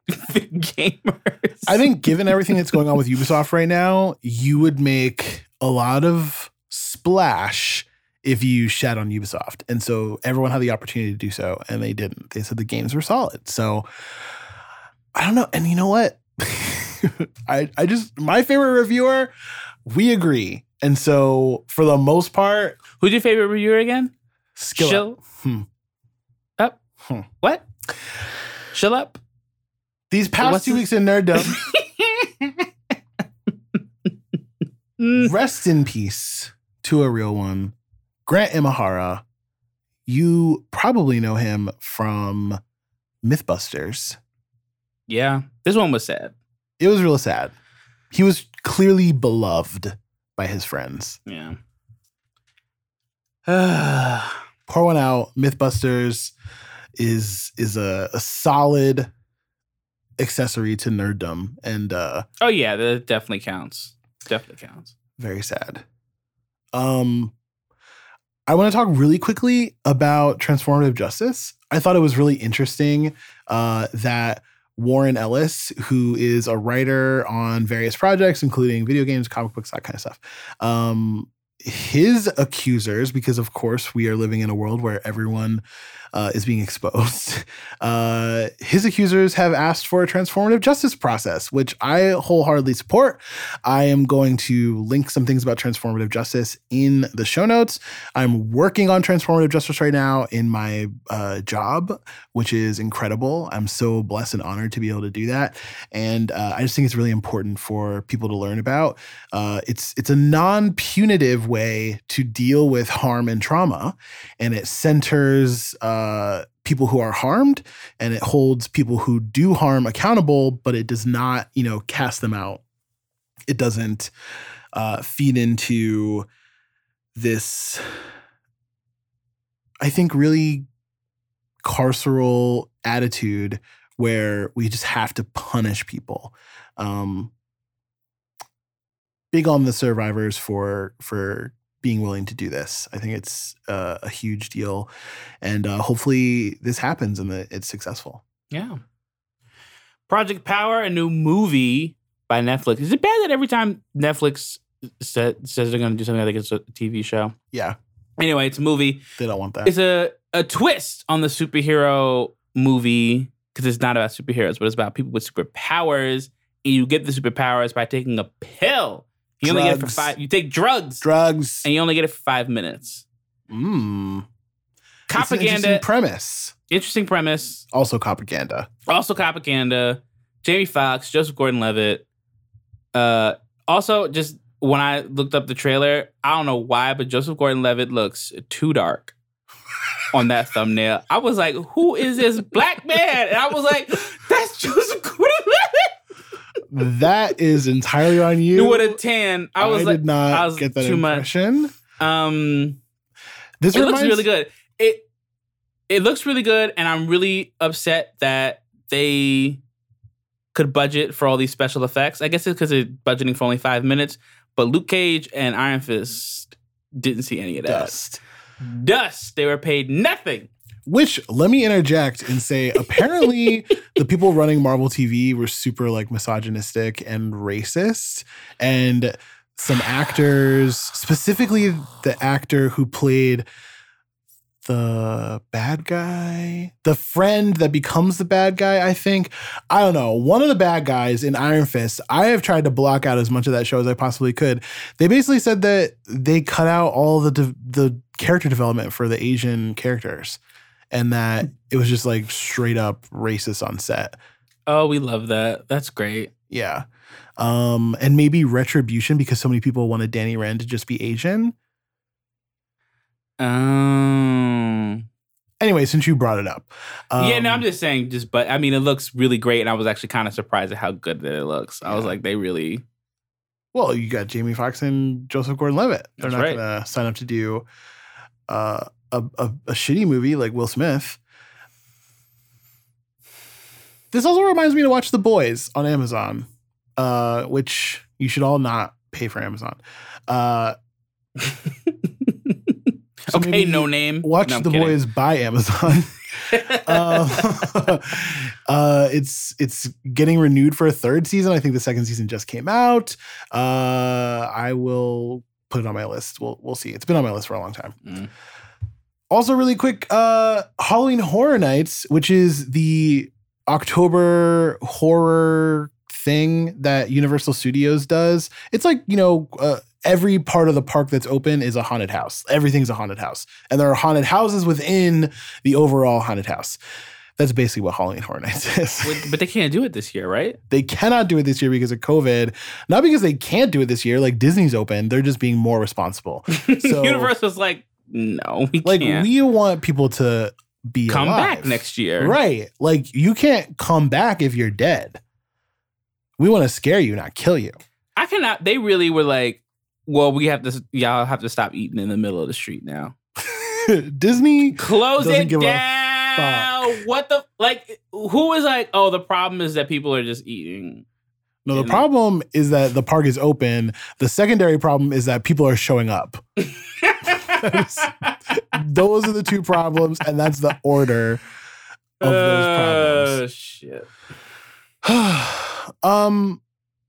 *laughs* gamers. I think given everything that's going on with Ubisoft right now, you would make a lot of splash if you shat on Ubisoft. And so everyone had the opportunity to do so and they didn't. They said the games were solid. So I don't know. And you know what? *laughs* I I just my favorite reviewer, we agree. And so for the most part, who's your favorite reviewer again? Skill Shill- up. Hmm. Up. Hmm. What? Chill up. These past What's two this? weeks in nerddom. *laughs* rest in peace to a real one. Grant Imahara. You probably know him from Mythbusters. Yeah, this one was sad. It was real sad. He was clearly beloved by his friends. Yeah. *sighs* Pour one out. Mythbusters is is a, a solid accessory to nerddom and uh oh yeah that definitely counts. Definitely counts. Very sad. Um i want to talk really quickly about transformative justice. I thought it was really interesting uh that warren ellis who is a writer on various projects including video games comic books that kind of stuff um his accusers because of course we are living in a world where everyone uh, is being exposed. *laughs* Uh, his accusers have asked for a transformative justice process, which I wholeheartedly support. I am going to link some things about transformative justice in the show notes. I'm working on transformative justice right now in my uh, job, which is incredible. I'm so blessed and honored to be able to do that, and uh, I just think it's really important for people to learn about. Uh, it's it's a non-punitive way to deal with harm and trauma, and it centers uh, uh, people who are harmed and it holds people who do harm accountable, but it does not, you know, cast them out. It doesn't uh, feed into this, I think, really carceral attitude where we just have to punish people. Um, big on the survivors for for being willing to do this. I think it's uh, a huge deal, and uh, hopefully this happens and that it's successful. Yeah. Project Power, a new movie by Netflix. Is it bad that every time Netflix sa- says they're going to do something, I think it's a TV show? Yeah, Anyway, it's a movie. they don't want that. It's a, a twist on the superhero movie because it's not about superheroes, but it's about people with superpowers. And you get the superpowers by taking a pill. You only get it for five. You take drugs, Drugs. and you only get it for five minutes. Mm. An Propaganda. interesting premise. interesting premise. Also propaganda. Also, propaganda. Jamie Foxx, Joseph Gordon-Levitt. Uh, also, just when I looked up the trailer, I don't know why, but Joseph Gordon-Levitt looks too dark on that thumbnail. I was like, "Who is this black man?" And I was like, "That's Joseph Gordon-Levitt." That is entirely on you. With a tan, I was like, did not I was get that too much. impression. um. This it reminds looks really good. It it looks really good, and I'm really upset that they could budget for all these special effects. I guess it's because they're budgeting for only five minutes. But Luke Cage and Iron Fist didn't see any of that. Dust. Dust. They were paid nothing. Which let me interject and say, apparently the people running Marvel TV were super like misogynistic and racist, and some actors, specifically the actor who played the bad guy, the friend that becomes the bad guy, I think. I don't know. One of the bad guys in Iron Fist, I have tried to block out as much of that show as I possibly could. They basically said that they cut out all the de- the character development for the Asian characters and that it was just like straight up racist on set. Oh, we love that. That's great. Yeah. Um and maybe retribution because so many people wanted Danny Rand to just be Asian. Um. Anyway, since you brought it up. yeah, no, um, I'm just saying. Just, but I mean, it looks really great, and I was actually kind of surprised at how good that it looks. I was like, they really. Well, you got Jamie Foxx and Joseph Gordon-Levitt. They're That's not right. going to sign up to do uh, a, a a shitty movie like Will Smith. This also reminds me to watch The Boys on Amazon, uh, which you should all not pay for Amazon. Uh, *laughs* so okay, no name. Watch No, The kidding. Boys by Amazon. uh, *laughs* *laughs* uh, it's it's getting renewed for a third season. I think the second season just came out. Uh, I will put it on my list. We'll we'll see. It's been on my list for a long time. Mm. Also, really quick, uh, Halloween Horror Nights, which is the October horror thing that Universal Studios does. It's like you know. Uh, Every part of the park that's open is a haunted house. Everything's a haunted house. And there are haunted houses within the overall haunted house. That's basically what Halloween Horror Nights *laughs* is. But they can't do it this year, right? they cannot do it this year because of COVID. Not because they can't do it this year, like Disney's open. They're just being more responsible. *laughs* So- Universal's like, no, *laughs* we Like can't. we want people to be come alive. back next year. Right. Like you can't come back if you're dead. We want to scare you, not kill you. I cannot. They really were like, well, we have to. Y'all have to stop eating in the middle of the street now. *laughs* Disney Close it down. What the like? Who is like? Oh, the problem is that people are just eating. No, the problem is that the park is open. The secondary problem is that people are showing up. *laughs* *laughs* Those are the two problems, and that's the order of those Oh shit! *sighs* um,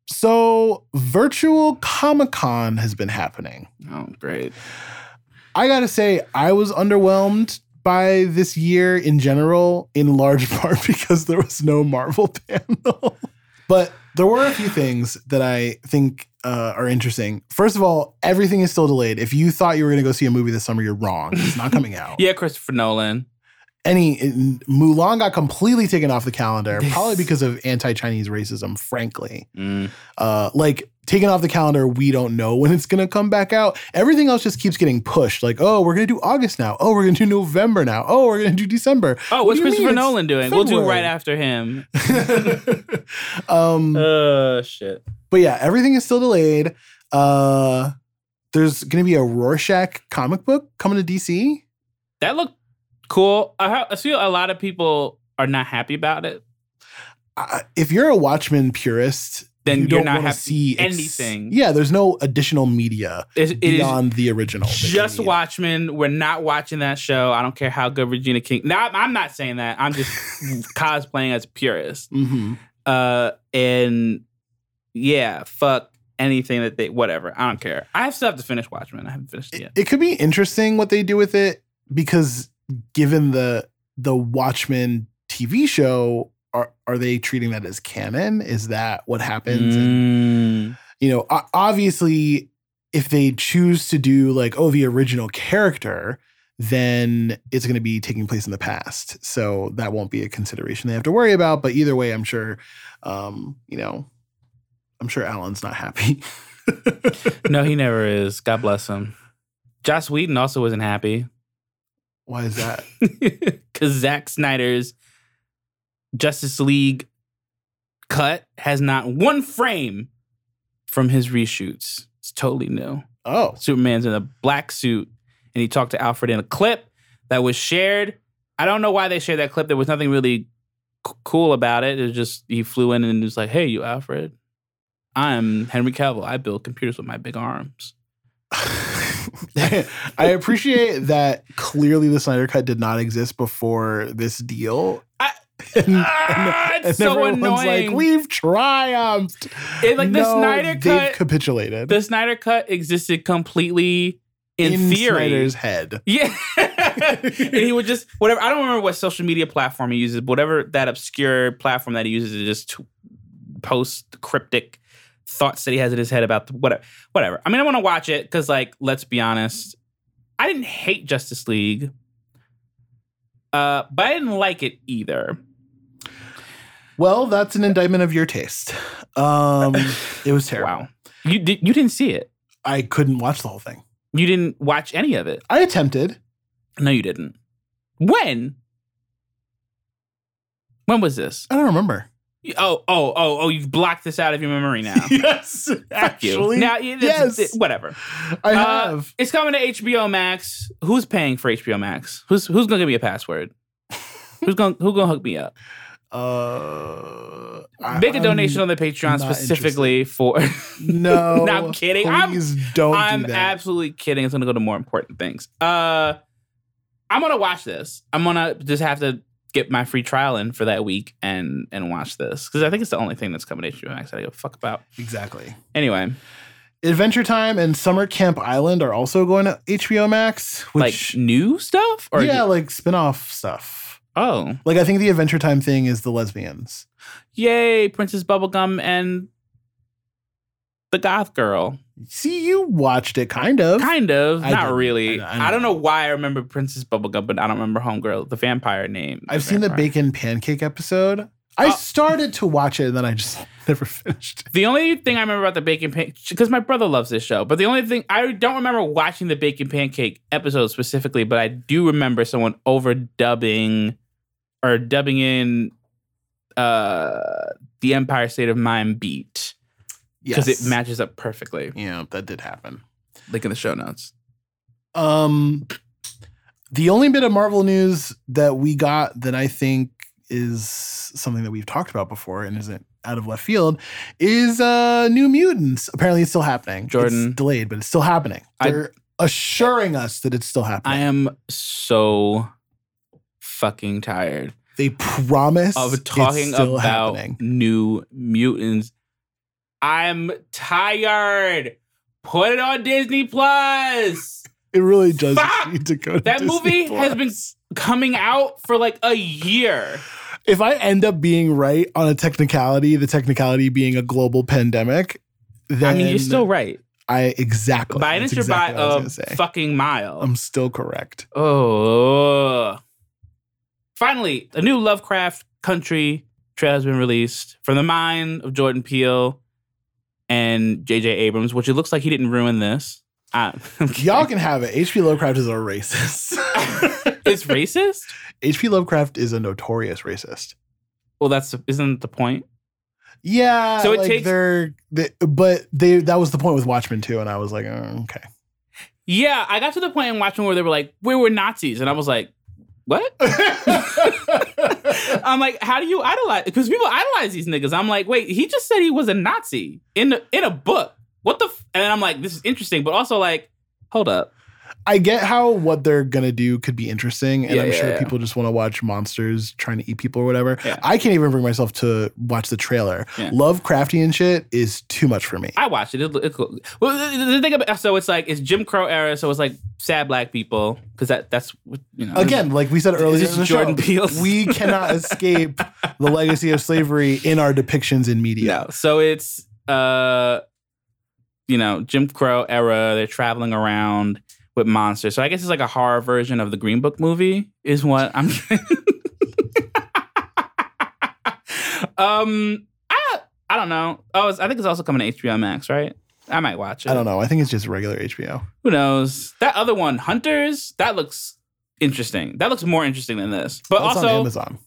so virtual Comic Con has been happening. Oh great. I gotta say, I was underwhelmed by this year in general, in large *laughs* part because there was no Marvel *laughs* panel. but there were a few things that I think uh, are interesting. First of all, everything is still delayed. If you thought you were gonna go see a movie this summer, you're wrong. It's not coming *laughs* out. Yeah, Christopher Nolan. Any Mulan got completely taken off the calendar, probably because of anti-Chinese racism. Frankly, Mm. uh, like taken off the calendar, we don't know when it's gonna come back out. Everything else just keeps getting pushed. Like, oh, we're gonna do August now. Oh, we're gonna do November now. Oh, we're gonna do December. Oh, what's mean? Christopher It's Nolan doing? We'll do February. right after him. *laughs* um, Oh shit. But yeah, everything is still delayed. Uh, there's going to be a Rorschach comic book coming to DC. That looked cool. I, I feel a lot of people are not happy about it. Uh, if you're a Watchmen purist, Then you you're don't not happy see anything. Yeah, there's no additional media It, beyond the original. just. Watchmen. We're not watching that show. I don't care how good Regina King. Now I'm not saying that. I'm just *laughs* cosplaying as a purist. Mhm. Uh, and yeah, fuck anything that they whatever. I don't care. I still have to finish Watchmen. I haven't finished it It, yet. it could be interesting what they do with it because given the the Watchmen TV show, are are they treating that as canon? Is that what happens? And, Mm. you know, obviously, if they choose to do like, oh, the original character, then it's going to be taking place in the past. So that won't be a consideration they have to worry about. But either way, I'm sure, um, you know, I'm sure Alan's not happy. *laughs* no, he never is. God bless him. Joss Whedon also wasn't happy Why is that? *laughs* because Zack Snyder's Justice League cut has not one frame from his reshoots. It's totally new. Oh, Superman's in a black suit and he talked to Alfred in a clip that was shared. I don't know why they shared that clip. There was nothing really c- cool about it. It was just he flew in and was like, "Hey, you Alfred, I'm Henry Cavill. I build computers with my big arms." *laughs* I appreciate that clearly the Snyder Cut did not exist before this deal. I- *laughs* and, Ah, it's so annoying. like, we've triumphed. It- like the No, Snyder they've cut. capitulated the Snyder cut existed completely in, theory. Snyder's head. *laughs* Yeah. and he would just whatever I don't remember what social media platform he uses, but whatever that obscure platform that he uses to just post cryptic thoughts that he has in his head about the, whatever whatever. I mean, I want to watch it because like let's be honest, I didn't hate Justice League. Uh, but I didn't like it either. Well, that's an indictment of your taste. Um, it was *laughs* terrible. Wow. You did you didn't see it. I couldn't watch the whole thing. You didn't watch any of it. I attempted. No, you didn't. When? When was this? I don't remember. You- Oh, oh, oh, oh! You've blocked this out of your memory now. *laughs* yes, Fuck you. actually, Now, yeah, this- yes. whatever. I Uh, have. It's coming to HBO Max. Who's paying for HBO Max? Who's who's gonna give me a password? *laughs* who's gonna who gonna hook me up? Uh, Make a I'm- donation on the Patreon specifically for. *laughs* No, No, I'm kidding. I'm- Please don't I'm do that. absolutely kidding. It's gonna go to more important things. Uh, I'm gonna watch this. I'm gonna just have to get my free trial in for that week and and watch this because I think it's the only thing that's coming to HBO Max that I give a fuck about. exactly. Anyway, Adventure Time and Summer Camp Island are also going to HBO Max. Which, like new stuff or yeah, like spin-off stuff. oh Like I think the Adventure Time thing is the lesbians. yay, Princess Bubblegum and the Goth Girl. See, you watched it, kind of. Kind of, I not really. I I, I don't know. why I remember Princess Bubblegum, but I don't remember Homegirl, the vampire name. I've seen the bacon pancake episode. I Oh. started to watch it and then I just *laughs* never finished. it. The only thing I remember about the bacon pancake, because my brother loves this show, but the only thing I don't remember watching the bacon pancake episode specifically, but I do remember someone overdubbing or dubbing in uh the Empire State of Mind beat because Yes. it matches up perfectly. Yeah, that did happen. Link in the show notes. Um, the only bit of Marvel news that we got that I think is something that we've talked about before and isn't out of left field is uh New Mutants. Apparently, it's still happening. Jordan. it's delayed, but it's still happening. They're assuring us that it's still happening. I am so fucking tired they promise of talking about happening. new mutants. I'm tired. Put it on Disney Plus. It really does Fuck! need to go. To That Disney movie has been coming out for like a year. If I end up being right on a technicality, the technicality being a global pandemic, then I mean, you're still right. I exactly By an inch exactly by a was gonna say. fucking mile. I'm still correct. Oh. Finally, a new Lovecraft Country trailer has been released from the mind of Jordan Peele and J.J. Abrams, which it looks like he didn't ruin this. Uh, *laughs* I'm. Y'all can have it. H.P. Lovecraft is a racist. *laughs* it's racist. H.P. Lovecraft is a notorious racist. Well, that's isn't the point. Yeah. So it like takes- they're, they, but they that was the point with Watchmen too, and I was like, oh, okay. Yeah, I got to the point in watching where they were like, "We were Nazis," and I was like, "What?" *laughs* I'm like, "How do you idolize?" Because people idolize these niggas. I'm like, "Wait, he just said he was a Nazi in the, in a book. What the?" F-? And I'm like, "This is interesting," but also like, hold up. I get how what they're gonna do could be interesting, and Yeah, I'm yeah, sure yeah. people just want to watch monsters trying to eat people or whatever. I can't even bring myself to watch the trailer. Lovecraftian shit is too much for me. I watched it. Cool. Well, the- the thing about so it's like it's Jim Crow era, so it's like sad black people because that that's you know Again, like we said earlier, in the Jordan show, Peele's- we cannot escape the legacy of slavery in our depictions in media. No. So it's uh you know, Jim Crow era, they're traveling around with monsters. So I guess it's like a horror version of the Green Book movie, is what I'm *laughs* Um I I don't know. Oh, I think it's also coming to HBO Max, right? I might watch it. I don't know. I think it's just regular HBO. Who knows? That other one, Hunters, that looks interesting. That looks more interesting than this. But That's on also Amazon.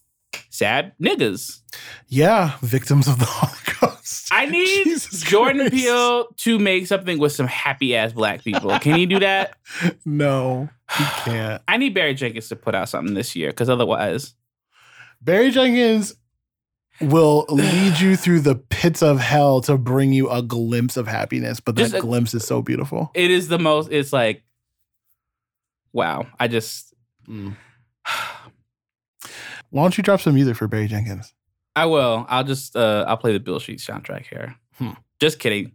Sad niggas. Yeah, victims of the *laughs* Holocaust. I *laughs* need Jesus Jordan Christ. Peele to make something with some happy ass black people. Can he do that? *laughs* No, you *sighs* can't. I need Barry Jenkins to put out something this year because otherwise, Barry Jenkins will lead you through the pits of hell to bring you a glimpse of happiness, but that a- glimpse is so beautiful. it is the most. It's like, wow. I just, mm. *sighs* Why don't you drop some music for Barry Jenkins? I will. I'll just, uh I'll play the Beale Street soundtrack here. Hmm. Just kidding.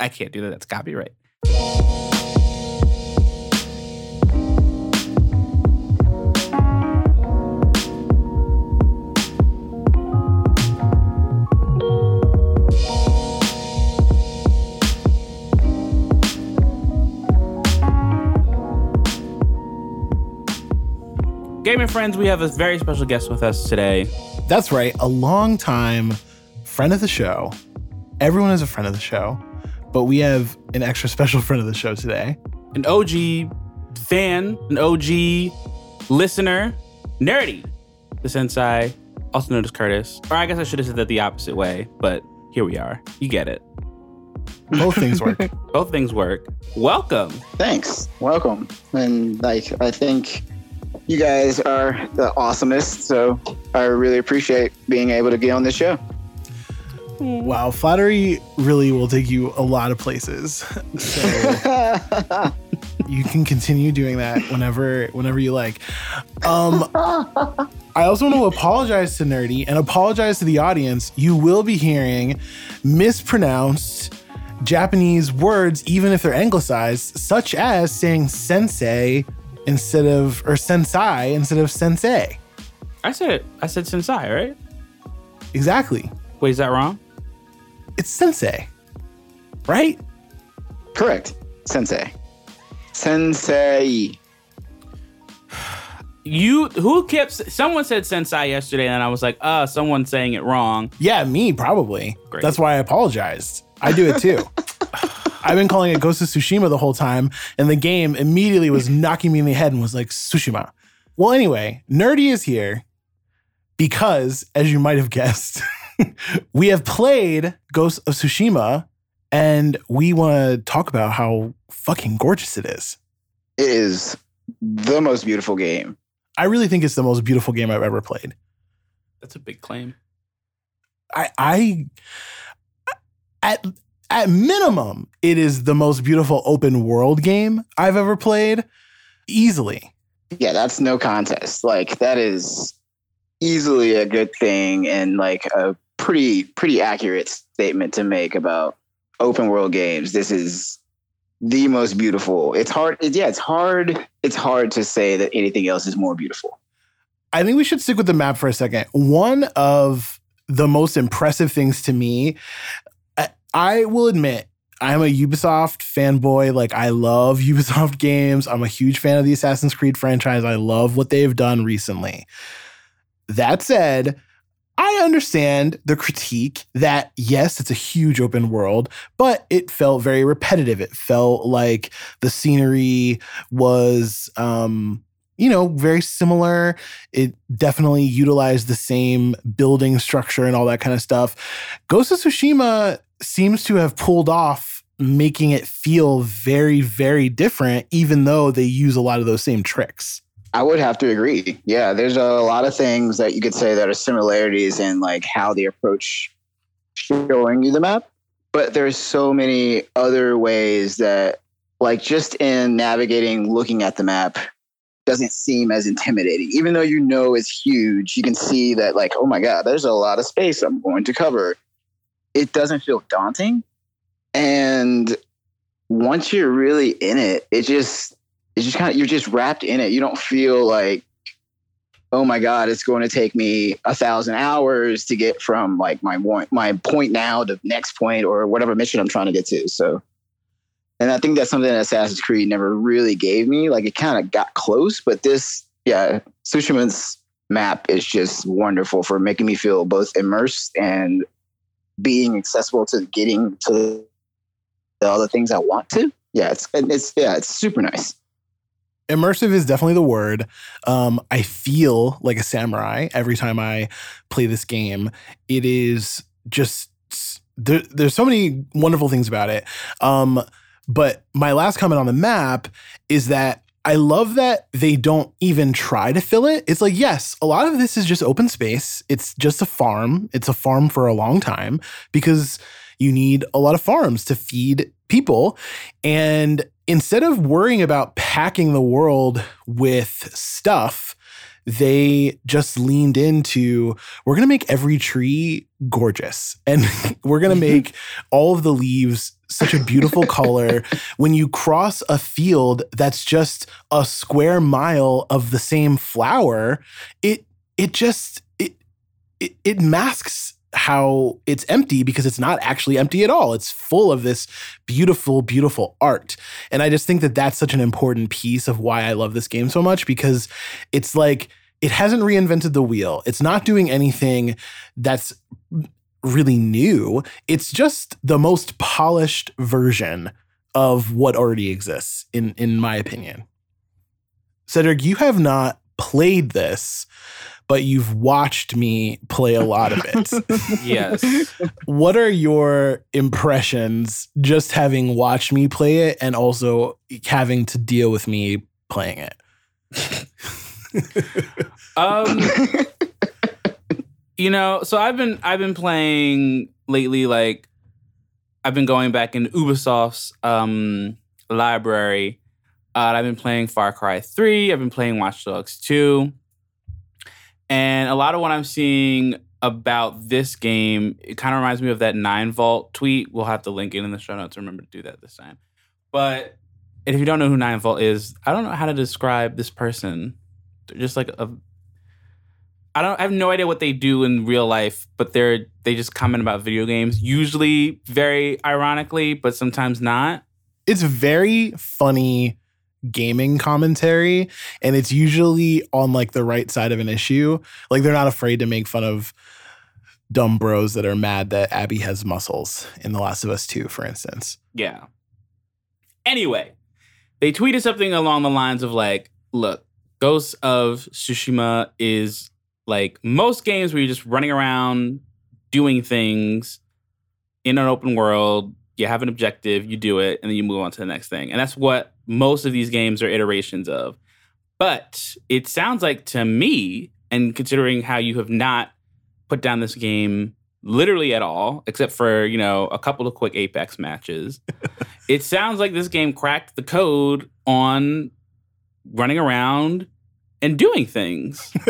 I can't do that. That's copyright. Gaming friends, we have a very special guest with us today. That's right, a long time friend of the show. Everyone is a friend of the show, but we have an extra special *laughs* friend of the show today. an OG fan, an OG listener, Nerdy, the sensei, also known as Curtis. Or I guess I should have said that the opposite way, but here we are. You get it. Both things work. *laughs* Both things work. Welcome. Thanks. Welcome. And like I think you guys are the awesomest, so I really appreciate being able to get on this show. wow, flattery really will take you a lot of places. *laughs* So *laughs* you can continue doing that whenever whenever you like. Um I also want to apologize to Nerdy and apologize to the audience. You will be hearing mispronounced Japanese words, even if they're anglicized, such as saying sensei instead of or sensei instead of sensei. I said it. I said sensei, right? Exactly. Wait, is that wrong? It's sensei. Right? Correct. Sensei. Sensei. You who kept someone said sensei yesterday, and I was like, uh, someone's saying it wrong. Yeah, me probably. Great. That's why I apologized. I do it too. *laughs* I've been calling it Ghost of Tsushima the whole time, and the game immediately was knocking me in the head and was like Tsushima. Well, anyway, Nerdy is here because, as you might have guessed, *laughs* we have played Ghost of Tsushima, and we want to talk about how fucking gorgeous it is. It is the most beautiful game. I really think it's the most beautiful game I've ever played. That's a big claim. I, I at at minimum, it is the most beautiful open world game I've ever played, easily. Yeah, that's no contest. Like that is easily a good thing and like a pretty pretty accurate statement to make about open world games. This is the most beautiful. It's hard. It, yeah, it's hard. It's hard to say that anything else is more beautiful. I think we should stick with the map for a second. One of the most impressive things to me, I, will admit, I'm a Ubisoft fanboy. Like, I love *laughs* Ubisoft games. I'm a huge fan of the Assassin's Creed franchise. I love what they've done recently. That said, I understand the critique that yes, it's a huge open world, but it felt very repetitive. It felt like the scenery was, um, you know, very similar. It definitely utilized the same building structure and all that kind of stuff. Ghost of Tsushima seems to have pulled off making it feel very, very different, even though they use a lot of those same tricks. I would have to agree. Yeah, there's a lot of things that you could say that are similarities in like how they approach showing you the map, but there's so many other ways that like just in navigating looking at the map doesn't seem as intimidating. Even though you know it's huge, you can see that like, oh my god, there's a lot of space I'm going to cover. It doesn't feel daunting. And once you're really in it, it just it's just kind of you're just wrapped in it. You don't feel like, oh my god, it's going to take me a thousand hours to get from like my my point now to next point or whatever mission I'm trying to get to. So, and I think that's something that Assassin's Creed never really gave me. Like it kind of got close, but this, yeah, Tsushima's map is just wonderful for making me feel both immersed and being accessible to getting to the things I want to. Yeah, it's it's yeah, it's super nice immersive is definitely the word. Um, I feel like a samurai every time I play this game. It is just there, there's so many wonderful things about it. Um, but my last comment on the map is that I love that they don't even try to fill it. It's like, yes, a lot of this is just open space. It's just a farm. It's a farm for a long time because you need a lot of farms to feed people. And instead of worrying about packing the world with stuff, they just leaned into we're going to make every tree gorgeous and *laughs* we're going *laughs* to make all of the leaves such a beautiful *laughs* color when you cross a field that's just a square mile of the same flower it it just it it, it masks how it's empty because it's not actually empty at all. It's full of this beautiful, beautiful art. And I just think that that's such an important piece of why I love this game so much because it's like, it hasn't reinvented the wheel. It's not doing anything that's really new. It's just the most polished version of what already exists, in, in my opinion. Cedric, you have not played this but you've watched me play a lot of it. *laughs* yes. What are your impressions just having watched me play it and also having to deal with me playing it? *laughs* um you know, so I've been I've been playing lately like I've been going back in Ubisoft's um library. Uh, I've been playing Far Cry 3, I've been playing Watch Dogs 2. And a lot of what I'm seeing about this game, it kind of reminds me of that Nine Vault tweet. We'll have to link it in the show notes. Remember to do that this time. But if you don't know who Nine Vault is, I don't know how to describe this person. They're just like a I don't I have no idea what they do in real life, but they're they just comment about video games, usually very ironically, but sometimes not. It's very funny gaming commentary and it's usually on like the right side of an issue. Like they're not afraid to make fun of dumb bros that are mad that abby has muscles in the last of us 2 for instance. Yeah. Anyway they tweeted something along the lines of like look ghosts of tsushima is like most games where you're just running around doing things in an open world you have an objective, you do it, and then you move on to the next thing. And that's what most of these games are iterations of. But it sounds like to me, and considering how you have not put down this game literally at all, except for, you know, a couple of quick Apex matches, *laughs* it sounds like this game cracked the code on running around and doing things. *laughs*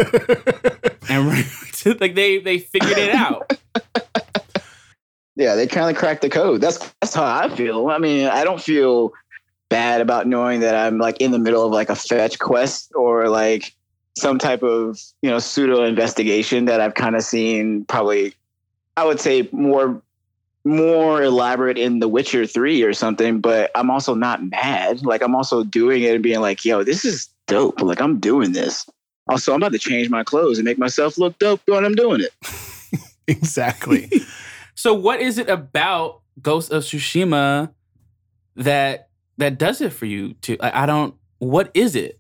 and *laughs* like they they figured it out. Yeah, they kind of cracked the code. That's that's how I feel. I mean, I don't feel bad about knowing that I'm like in the middle of like a fetch quest or like some type of you know pseudo investigation that I've kind of seen probably I would say more more elaborate in The Witcher 3 or something, but I'm also not mad. Like I'm also doing it and being like, yo, this is dope. Like I'm doing this. Also, I'm about to change my clothes and make myself look dope when I'm doing it. *laughs* exactly. *laughs* so what is it about Ghost of Tsushima that that does it for you to I, I don't what is it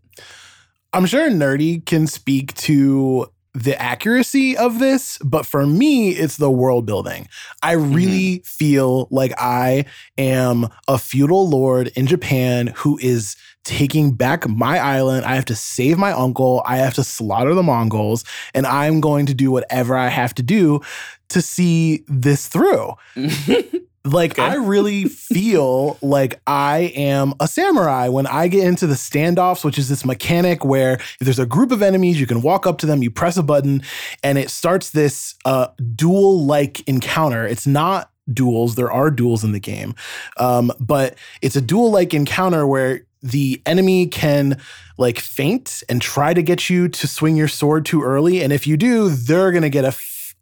i'm sure nerdy can speak to the accuracy of this, but for me, it's the world building. I mm-hmm. really feel like I am a feudal lord in Japan who is taking back my island. I have to save my uncle. I have to slaughter the Mongols, and I'm going to do whatever I have to do to see this through. *laughs* Like Okay. I really *laughs* feel like I am a samurai when I get into the standoffs, which is this mechanic where if there's a group of enemies, you can walk up to them, you press a button, and it starts this uh, duel-like encounter. It's not duels; there are duels in the game, um, but it's a duel-like encounter where the enemy can like feint and try to get you to swing your sword too early, and if you do, they're gonna get a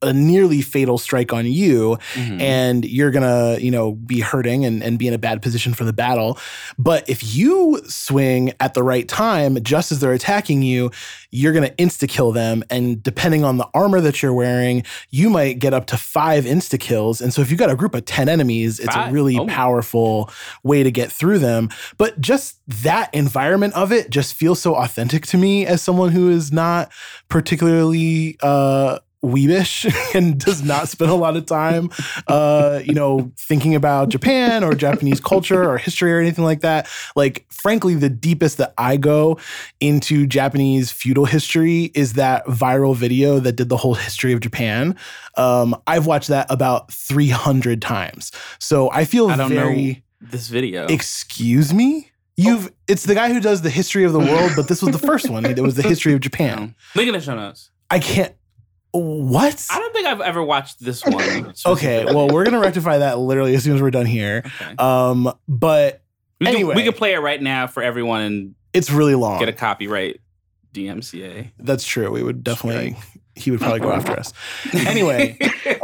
a nearly fatal strike on you Mhm. and you're gonna you know be hurting and, and be in a bad position for the battle. But if you swing at the right time just as they're attacking you you're gonna insta kill them. And depending on the armor that you're wearing you might get up to five insta kills and so if you've got a group of 10 enemies it's a really Oh. powerful way to get through them. But just that environment of it just feels so authentic to me as someone who is not particularly uh weebish *laughs* and does not spend a lot of time uh you know thinking about Japan or Japanese culture or history or anything like that. Like frankly the deepest that I go into Japanese feudal history is that viral video that did the whole history of Japan. Um I've watched that about 300 times. So I feel I don't very know this video. excuse me? You've it's the guy who does the history of the world but this was the first one. It was the history of Japan. Link in the show notes. I can't what I don't think I've ever watched this *laughs* one. Okay, well, we're gonna rectify that literally as soon as we're done here. Okay. Um, but We can, anyway. we can play it right now for everyone and it's really long. get a copyright DMCA. That's true. We would definitely. He would probably go after us. *laughs* Anyway,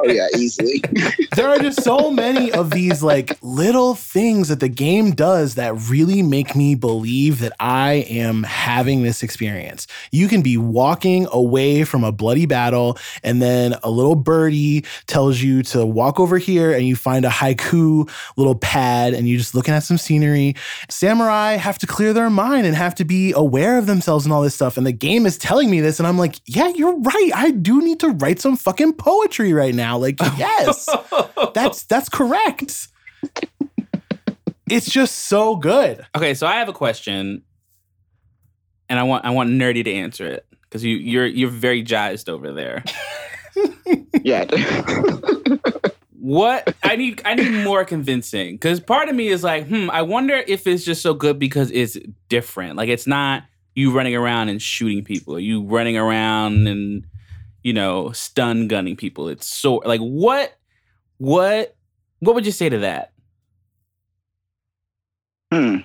Oh yeah, easily. *laughs* there are just so many of these like little things that the game does that really make me believe that I am having this experience. You can be walking away from a bloody battle, and then a little birdie tells you to walk over here, and you find a haiku little pad, and you're just looking at some scenery. Samurai have to clear their mind and have to be aware of themselves and all this stuff. And the game is telling me this, and I'm like, yeah, you're right. I do need to write some fucking poetry right now. Like, *laughs* yes. That's that's correct. It's just so good. okay, so I have a question, and I want I want Nerdy to answer it because you you're you're very jazzed over there. *laughs* yeah. *laughs* What I need I need more convincing because part of me is like, hmm, I wonder if it's just so good because it's different. Like it's not you running around and shooting people, Are you running around and you know stun gunning people. It's so like what what what would you say to that? Hmm.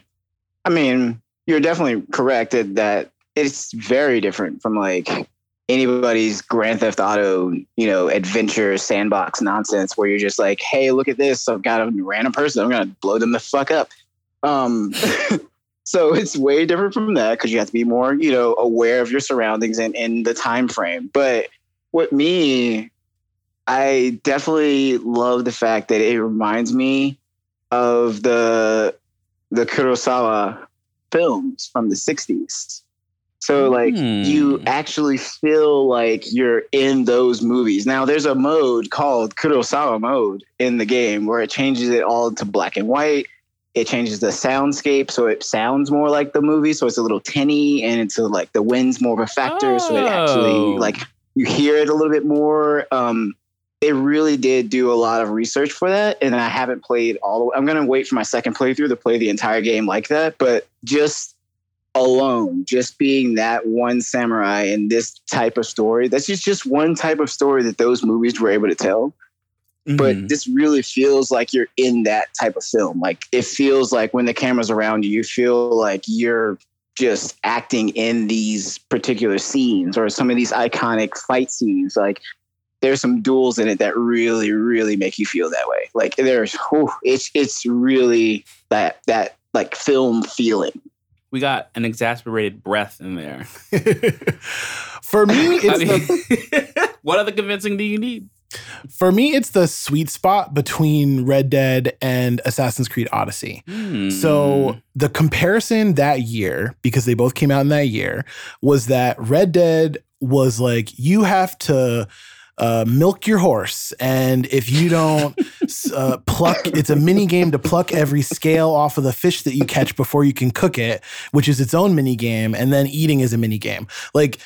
I mean, you're definitely correct that, it's very different from like anybody's Grand Theft Auto, you know, adventure sandbox nonsense where you're just like, hey, look at this. I've got a random person. I'm gonna blow them the fuck up. Um *laughs* so it's way different from that because you have to be more, you know, aware of your surroundings and, and the time frame. But with me, I definitely love the fact that it reminds me of the the Kurosawa films from the 60s. So like you Hmm. actually feel like you're in those movies. Now there's a mode called Kurosawa mode in the game where it changes it all to black and white. It changes the soundscape so it sounds more like the movie. So it's a little tinny and it's a, like the wind's more of a factor. So it Oh. actually like you hear it a little bit more. Um, it really did do a lot of research for that, and I haven't played all. The, way. I'm gonna wait for my second playthrough to play the entire game like that. But just alone, just being that one samurai in this type of story, that's just just one type of story that those movies were able to tell. But Mhm. this really feels like you're in that type of film. Like it feels like when the camera's around you, you feel like you're just acting in these particular scenes or some of these iconic fight scenes. Like there's some duels in it that really, really make you feel that way. Like there's, whew, it's it's really that that like film feeling. we got an exasperated breath in there. *laughs* For me, *laughs* I it's the *laughs* what other convincing do you need? For me, it's the sweet spot between Red Dead and Assassin's Creed Odyssey. Hmm. So the comparison that year, because they both came out in that year, was that Red Dead was like, you have to uh, milk your horse. And if you don't *laughs* uh, pluck, it's a mini game to pluck every scale off of the fish that you catch before you can cook it, which is its own mini game. And then eating is a mini game. Like,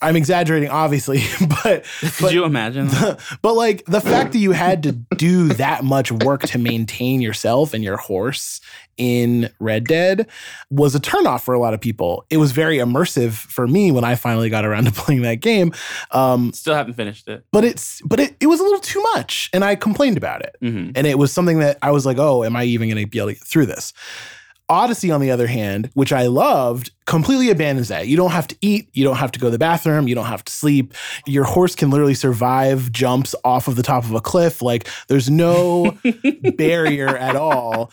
I'm exaggerating, obviously, *laughs* but Could but, you imagine? *laughs* but like the fact that you had to do that much work to maintain yourself and your horse in Red Dead was a turnoff for a lot of people. It was very immersive for me when I finally got around to *laughs* playing that game. Um, Still haven't finished it. but it's but it, it was a little too much and I complained about it. hmm And it was something that I was like, oh, am I even going to be able to get through this? Odyssey, on the other hand, which I loved, completely abandons that. You don't have to eat, you don't have to go to the bathroom, you don't have to sleep. Your horse can literally survive jumps off of the top of a cliff. Like there's no *laughs* barrier at all.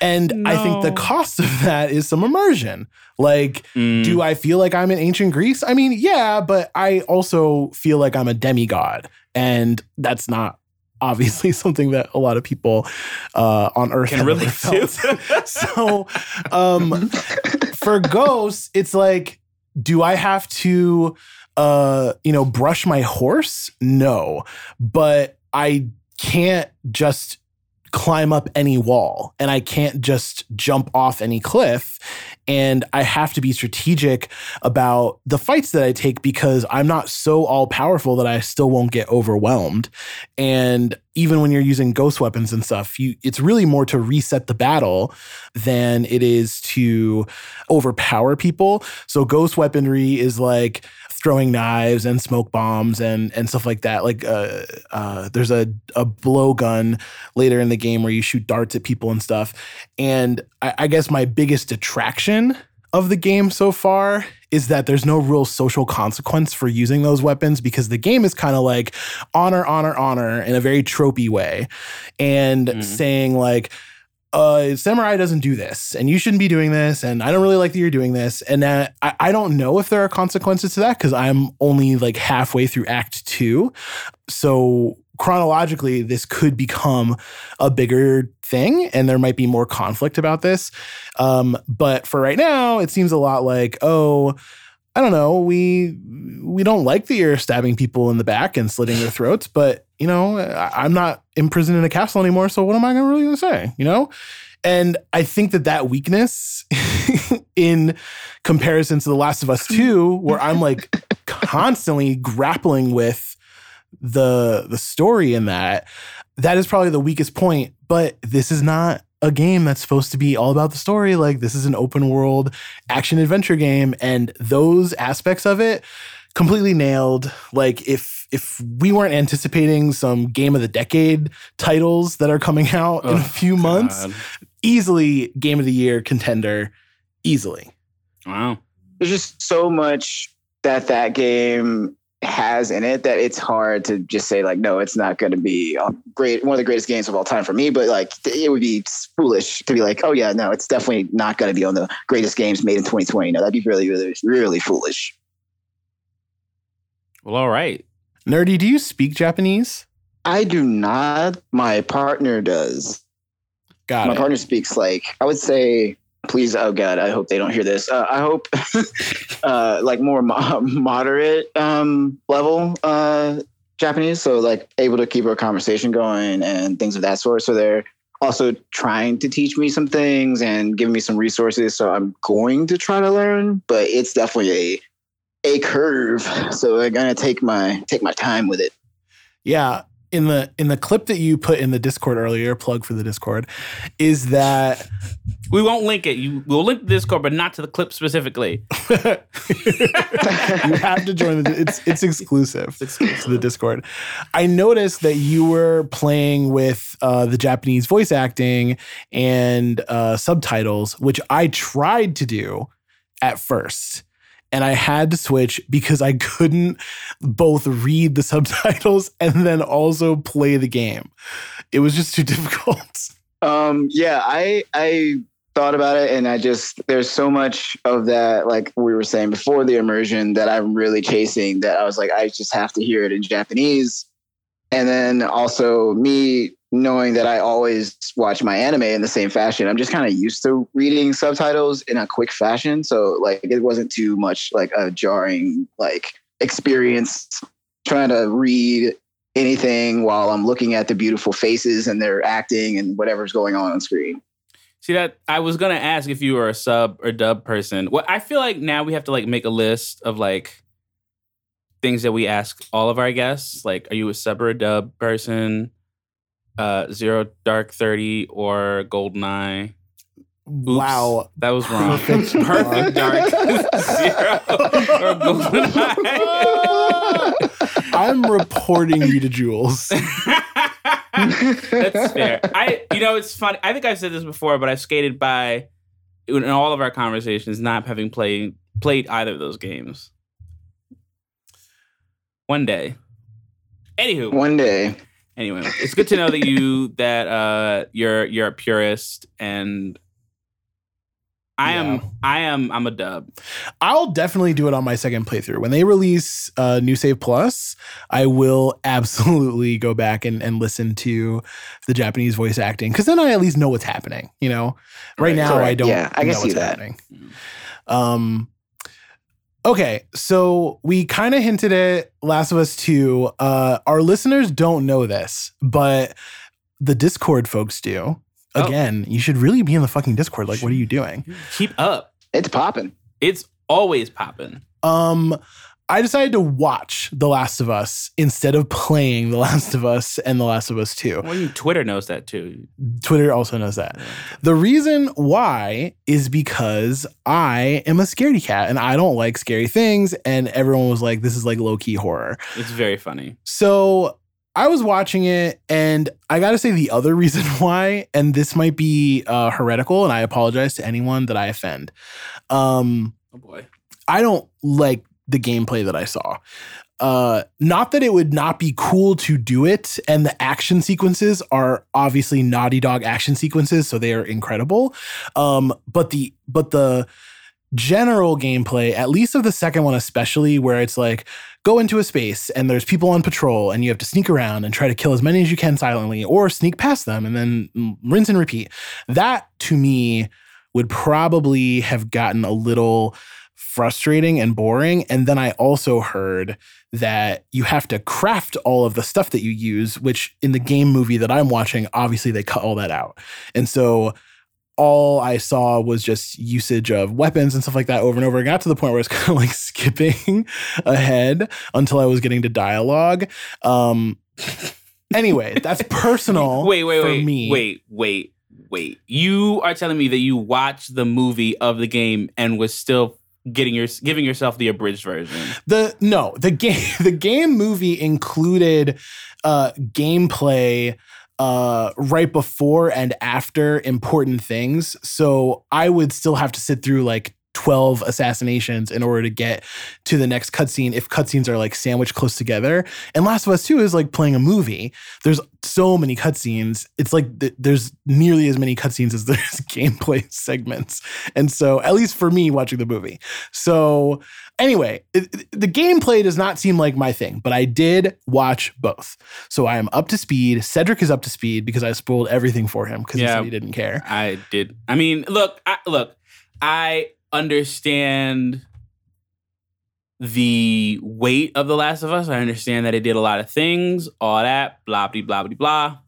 And I think the cost of that is some immersion. Like, Mm. do I feel like I'm in ancient Greece? I mean, yeah, but I also feel like I'm a demigod. And that's not obviously *laughs* something that a lot of people uh, on Earth Can relate to. *laughs* so um, for ghosts, it's like, do I have to, uh, you know, brush my horse? No, but I can't just climb up any wall and I can't just jump off any cliff. And I have to be strategic about the fights that I take because I'm not so all powerful that I still won't get overwhelmed. And even when you're using ghost weapons and stuff, you it's really more to reset the battle than it is to overpower people. So ghost weaponry is like throwing knives and smoke bombs and and stuff like that. Like uh, uh, there's a a blowgun later in the game where you shoot darts at people and stuff. And I, I guess my biggest detraction of the game so far is that there's no real social consequence for using those weapons because the game is kind of like honor, honor, honor in a very tropey way, and Mhm. saying like uh, samurai doesn't do this and you shouldn't be doing this and i don't really like that you're doing this and that I, I don't know if there are consequences to that because i'm only like halfway through act two. So chronologically this could become a bigger thing and there might be more conflict about this. Um, but for right now it seems a lot like oh I don't know. We we don't like that you're stabbing people in the back and slitting their throats, but you know, I, I'm not imprisoned in a castle anymore. So what am I gonna really gonna say? You know, and I think that that weakness *laughs* in comparison to The Last of Us *laughs* Two, where I'm like constantly grappling with the the story in that, that is probably the weakest point. But this is not a game that's supposed to be all about the story. Like this is an open world action adventure game, and those aspects of it completely nailed. Like if if we weren't anticipating some game of the decade titles that are coming out in a Oh, few months, easily game of the year contender, easily. Wow. There's just so much that that game has in it that it's hard to just say like no it's not going to be a great one of the greatest games of all time for me but like it would be foolish to be like oh yeah no it's definitely not going to be on the greatest games made in 2020 no that'd be really really really foolish Well, all right. Nerdy, do you speak Japanese? i do not my partner does Got my it. partner speaks like i would say please oh god i hope they don't hear this. Uh, i hope *laughs* uh, like more mo- *laughs* moderate um, level uh, japanese so like able to keep our conversation going and things of that sort. So they're also trying to teach me some things and giving me some resources so i'm going to try to learn but it's definitely a a curve. So i'm gonna take my take my time with it. Yeah. In the in the clip that you put in the Discord earlier, plug for the Discord, is that We won't link it. You we'll link the Discord, but not to the clip specifically. *laughs* *laughs* you have to join the it's it's exclusive Exclusive to the discord i noticed that you were playing with uh, the japanese voice acting and uh, subtitles which i tried to do at first and i had to switch because i couldn't both read the *laughs* subtitles and then also play the game it was just too *laughs* difficult Um, yeah, I I thought about it and I just there's so much of that, like we were saying before the immersion that I'm really chasing that I was like, I just have to hear it in Japanese. And then also me knowing that I always watch my anime in the same fashion. I'm just kind of used to reading subtitles in a quick fashion. So like it wasn't too much like a jarring like experience trying to read anything while I'm looking at the beautiful faces and their acting and whatever's going on on screen. See that I was gonna ask if you were a sub or dub person. What I feel like now we have to like make a list of like things that we ask all of our guests. Like, are you a sub or a dub person? Uh, Zero Dark Thirty or Goldeneye? Wow. That was wrong. Perfect. *laughs* Perfect Dark *laughs* Zero or Goldeneye. *laughs* I'm reporting you to Jules. That's fair. I, you know, it's funny. I think I've said this before, but I've skated by in all of our conversations, not having played played either of those games. One day. Anywho, One day. Anyway, it's good to know that you *laughs* that uh you're you're a purist and I Yeah. am I am I'm a dub. I'll definitely do it on my second playthrough. When they release uh, New Save Plus, I will absolutely go back and, and listen to the Japanese voice acting because then I at least know what's happening. You know, right, Right, now I don't. Yeah, I can know see what's that. happening. Um. Okay, so we kind of hinted at Last of Us 2. Uh, our listeners don't know this, but the Discord folks do. Oh. Again, you should really be in the fucking Discord. Like, what are you doing? Keep up. It's popping. It's always popping. Um, I decided to watch The Last of Us instead of playing The Last of Us and The Last of Us 2. Well, you- Twitter knows that too. Twitter also knows that. The reason why is because I am a scaredy cat and I don't like scary things. And everyone was like, this is like low key horror. It's very funny. So I was watching it, and I got to say the other *laughs* reason why, and this might be uh, heretical, and I apologize to anyone that I offend. Um, Oh boy. I don't like the gameplay that I saw. Uh, not that it would not be cool to do it, and the action sequences are obviously Naughty Dog action sequences, so they are incredible. Um, but the but the general gameplay, at least of the second one, especially where it's like go into a space and there's people on patrol and you have to sneak around and try to kill as many as you can silently, or sneak past them and then rinse and repeat. That to me would probably have gotten a little frustrating and boring. And then I also heard that you have to craft all of the stuff that you use, which in the game movie that I'm watching, obviously they cut all that out. And so all I saw was just usage of weapons and stuff like that over and over. I got to the point where I was *laughs* kind of like skipping *laughs* ahead until I was getting to dialogue. Um, anyway, *laughs* that's personal. Wait, wait, for wait, me. wait, wait, wait. You are telling me that you watched the movie of the game and was still getting your giving yourself the abridged version. The no, the game *laughs* the game movie included uh gameplay uh right before and after important things. So I would still have to sit through like 12 assassinations in order to get to the next cutscene if cutscenes are like sandwiched close together. And Last of Us 2 is like playing a movie. There's so many cutscenes. It's like th- there's nearly as many cutscenes as *laughs* there's gameplay segments. And so, at least for me watching the movie. So, anyway, it, it- the gameplay does not seem like my thing, but I did watch both. So I am up to speed. Cedric is up to speed because I spoiled everything for him because he Yeah. said he didn't care. I did. I mean, look, I, look. I understand the weight of The Last of Us. I understand that it did a lot of things, all that, blah blah blah blah blah.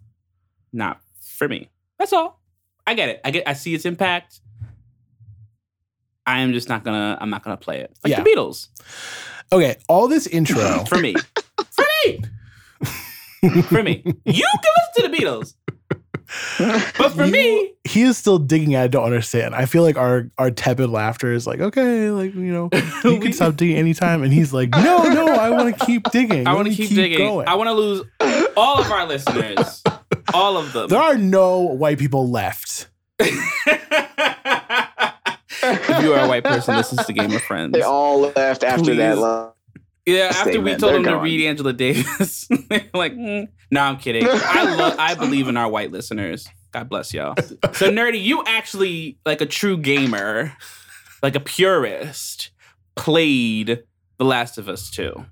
Not for me. That's all. I get it. I get. I see its impact. I am just not gonna. I'm not gonna play it like Yeah. the Beatles. Okay, all this intro. *laughs* For me. *laughs* for me. *laughs* For me. You can listen to the Beatles. *laughs* But for You- me, he is still digging. I don't understand. I feel like our our tepid laughter is like, okay, like you know, *laughs* you We- can stop digging anytime. And he's like, no, no, I want to *laughs* keep digging. I want to me keep, digging. Going. I want to lose all of our listeners. All of them. there are no white people left. if you are a white person, this is the Game of Friends. They all left after that. Please. lo- yeah, after we told They're them to read Angela Davis, *laughs* like, mm, "No, I'm kidding. I *laughs* love. I believe in our white listeners. God bless y'all." So, nerdy, you actually, like a true gamer, like a purist, played The Last of Us 2.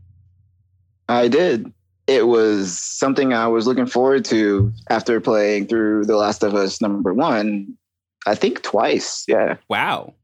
I did. It was something I was looking forward to after playing through The Last of Us number one. I think twice. Yeah. Wow.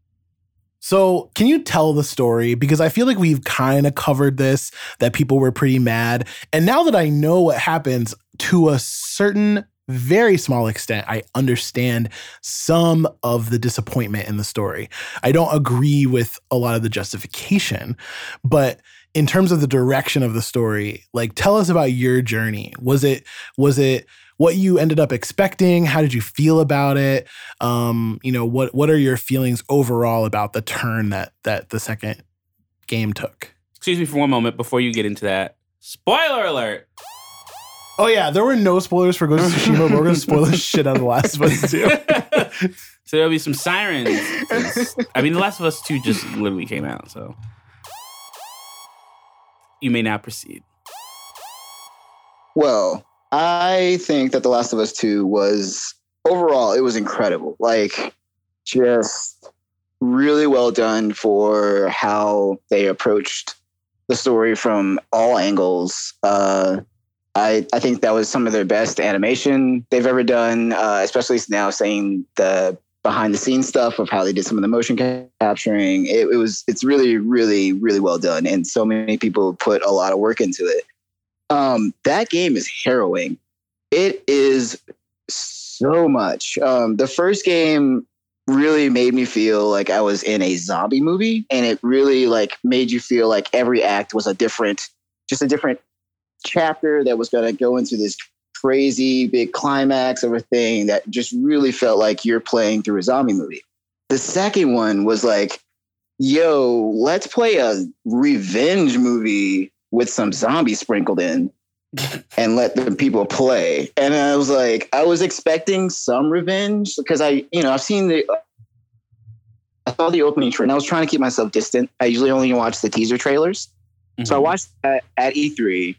So, can you tell the story? Because I feel like we've kind of covered this, that people were pretty mad. And now that I know what happens to a certain, very small extent, I understand some of the disappointment in the story. I don't agree with a lot of the justification, but in terms of the direction of the story, like tell us about your journey. Was it, was it, what you ended up expecting. How did you feel about it? Um, you know, what what are your feelings overall about the turn that that the second game took? Excuse me for one moment before you get into that. Spoiler alert. Oh yeah, there were no spoilers for Ghost of Tsushima, but we're gonna spoil the *laughs* shit out of The Last of Us too. *laughs* so there'll be some sirens. I mean, The Last of Us Two just literally came out, so you may now proceed. Well, I think that The Last of Us 2 was overall, it was incredible. Like, just really well done for how they approached the story from all angles. Uh, I, I think that was some of their best animation they've ever done, uh, especially now saying the behind the scenes stuff of how they did some of the motion capturing. It, it was it's really really really well done, and so many people put a lot of work into it. Um, that game is harrowing. It is so much. Um, the first game really made me feel like I was in a zombie movie, and it really like made you feel like every act was a different, just a different chapter that was going to go into this crazy big climax of a thing that just really felt like you're playing through a zombie movie. The second one was like, yo, let's play a revenge movie with some zombies sprinkled in *laughs* and let the people play. And I was like, I was expecting some revenge because I, you know, I've seen the, I saw the opening trailer and I was trying to keep myself distant. I usually only watch the teaser trailers. Mm-hmm. So I mm-hmm. watched that at E3,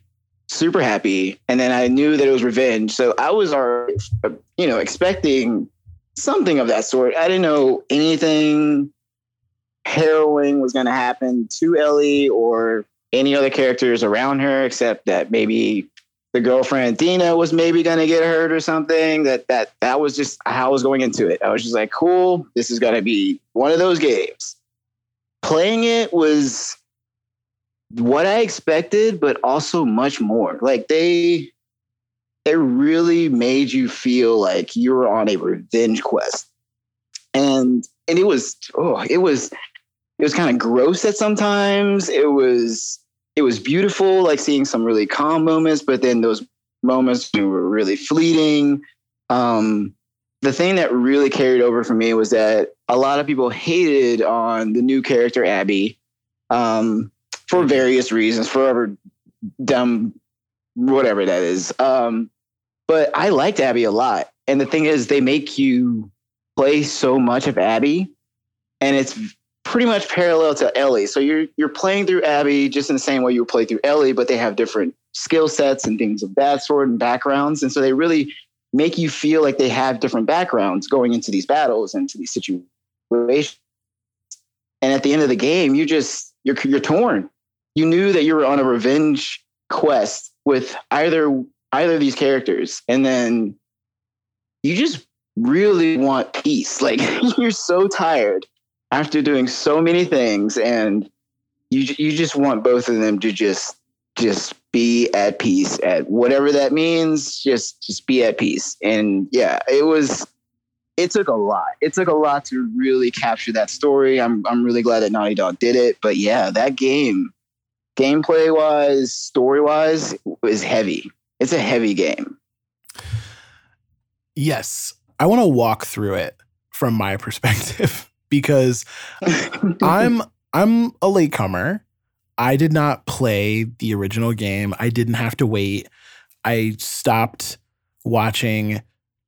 super happy. And then I knew that it was revenge. So I was already, you know, expecting something of that sort. I didn't know anything harrowing was going to happen to Ellie or any other characters around her except that maybe the girlfriend Dina was maybe going to get hurt or something. That that that was just how I was going into it. I was just like, cool, this is going to be one of those games. Playing it was what I expected, but also much more. Like they they really made you feel like you were on a revenge quest. And and it was oh, it was it was kind of gross at sometimes. It was it was beautiful, like seeing some really calm moments, but then those moments were really fleeting. Um, the thing that really carried over for me was that a lot of people hated on the new character Abby um, for various reasons, forever dumb, whatever that is. Um, but I liked Abby a lot. And the thing is, they make you play so much of Abby, and it's pretty much parallel to Ellie. So you're you're playing through Abby just in the same way you play through Ellie, but they have different skill sets and things of that sort and backgrounds. And so they really make you feel like they have different backgrounds going into these battles and to these situations. And at the end of the game, you just you're you're torn. You knew that you were on a revenge quest with either either of these characters, and then you just really want peace. Like *laughs* you're so tired after doing so many things and you you just want both of them to just just be at peace at whatever that means just just be at peace. And yeah it was it took a lot. It took a lot to really capture that story. I'm i'm really glad that naughty dog did it but yeah that game gameplay wise story wise is heavy. It's a heavy game. Yes. I want to walk through it from my perspective *laughs* because I'm I'm a latecomer. I did not play the original game. I didn't have to wait. I stopped watching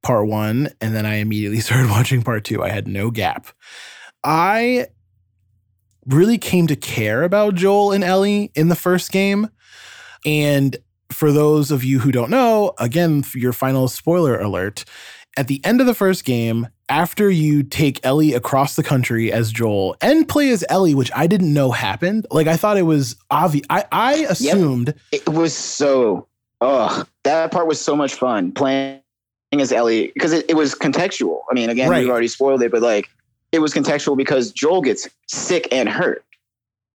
part 1 and then I immediately *laughs* started watching part 2. I had no gap. I really came to care about Joel and Ellie in the first game. And for those of you who don't know, again, your final spoiler alert, at the end of the first game, after you take Ellie across the country as Joel and play as Ellie, which I didn't know happened. Like I thought it was obvious. I, I assumed yep. it was so oh that part was so much fun playing as Ellie because it, it was contextual. I mean, again, right. we've already spoiled it, but like it was contextual because Joel gets sick and hurt,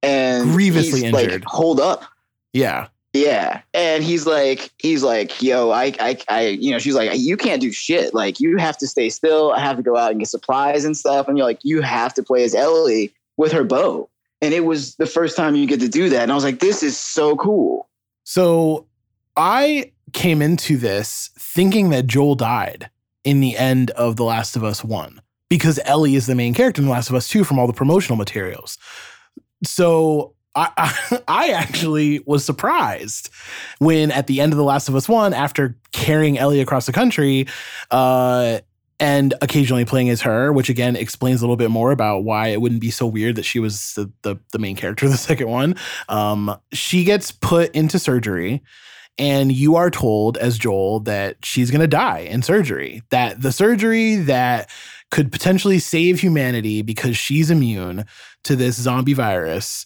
and Grievously he's like, injured. Hold up, Yeah. Yeah, and he's like, he's like, yo, I, I, I, you know, she's like, you can't do shit. Like, you have to stay still. I have to go out and get supplies and stuff. And you're like, you have to play as Ellie with her bow. And it was the first time you get to do that. And I was like, this is so cool. So I came into this thinking that Joel died in the end of The Last of Us 1 because Ellie is the main character in The Last of Us 2 from all the promotional materials. So I, *laughs* I, actually was surprised when at the end of The Last of Us 1, after carrying Ellie across the country, uh, and occasionally playing as her, which again explains a little bit more about why it wouldn't be so weird that she was the the, the main character of the *laughs* second one. Um, she gets put into surgery, and you are told as Joel that she's going to die in surgery. That the surgery that could potentially save humanity because she's immune to this zombie virus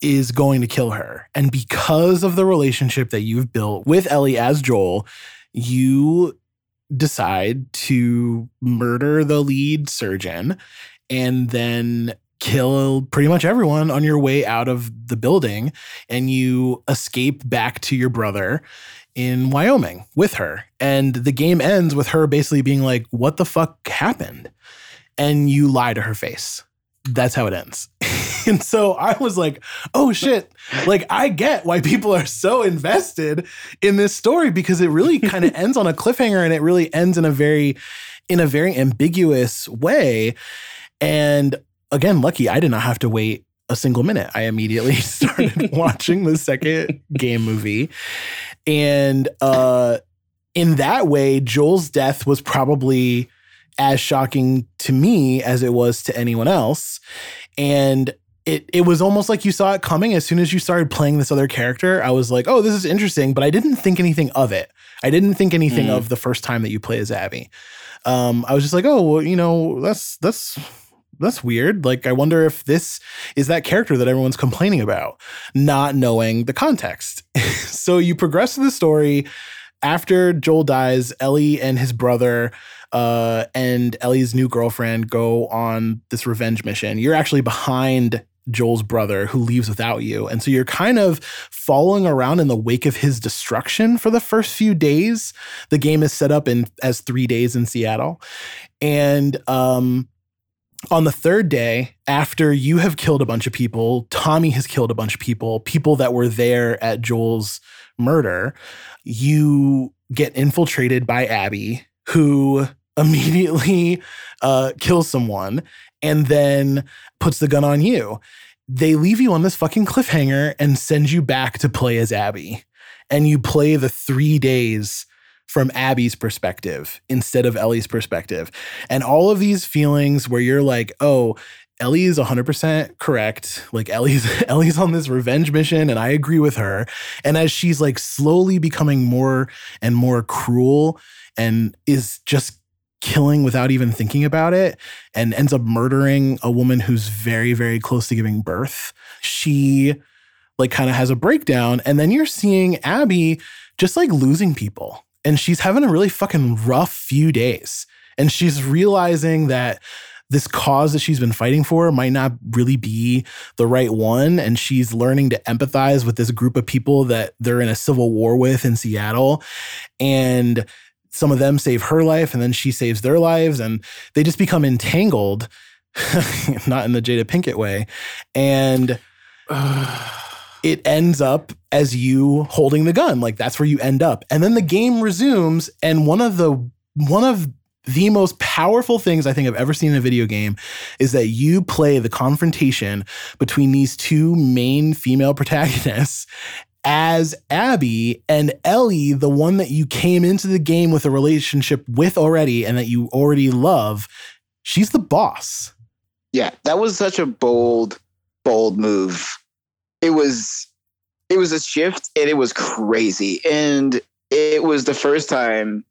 is going to kill her. And because of the relationship that you've built with Ellie as Joel, you decide to murder the lead surgeon and then kill pretty much everyone on your way out of the building. And you escape back to your brother in Wyoming with her. And the game ends with her basically being like what the fuck happened? And you lie to her face. That's how it ends *laughs* and so I was like, oh shit. Like, I get why people are so invested in this story because it really kind of *laughs* ends on a cliffhanger and it really ends in a very, in a very ambiguous way. And again, lucky I did not have to wait a single minute. I immediately *laughs* started watching the second game movie. And uh in that way, Joel's death was probably as shocking to me as it was to anyone else. And it it was almost like you saw it coming as soon as you started playing this other character. I was like, "Oh, this is interesting," but I didn't think anything of it. I didn't think anything Mm. of the first time that you play as Abby. Um, I was just like, "Oh, well, you know, that's that's that's weird. Like, I wonder if this is that character that everyone's complaining about, not knowing the context." *laughs* so you progress through the story. After Joel dies, Ellie and his brother uh, and Ellie's new girlfriend go on this revenge mission. You're actually behind Joel's brother who leaves without you. And so you're kind of following around in the wake of his destruction for the first few days. The game is set up in as 3 days in Seattle. And um on the third day, after you have killed a bunch of people, Tommy has killed a bunch of people, people that were there at Joel's murder, you get infiltrated by Abby, who *laughs* immediately uh, kills someone and then puts the gun on you. They leave you on this fucking cliffhanger and send you back to play as Abby. And you play the three days from Abby's perspective instead of Ellie's perspective. And all of these feelings where you're like, oh, Ellie is 100% correct. Like Ellie's *laughs* Ellie's on this revenge mission and I agree with her. And as she's like slowly becoming more and more cruel and is just killing without even thinking about it and ends up murdering a woman who's very very close to giving birth, she like kind of has a breakdown and then you're seeing Abby just like losing people and she's having a really fucking rough few days and she's realizing that this cause that she's been fighting for might not really be the right one. And she's learning to empathize with this group of people that they're in a civil war with in Seattle. And some of them save her life, and then she saves their lives, and they just become entangled, *laughs* not in the Jada Pinkett way. And *sighs* it ends up as you holding the gun. Like that's where you end up. And then the game resumes, and one of the one of the most powerful things I think I've ever seen in a video game is that you play the confrontation between these two main female protagonists as Abby and Ellie, the one that you came into the game with a relationship with already and that you already love. She's the boss. Yeah, that was such a bold, bold move. It was it was a shift and it was crazy. And it was the first time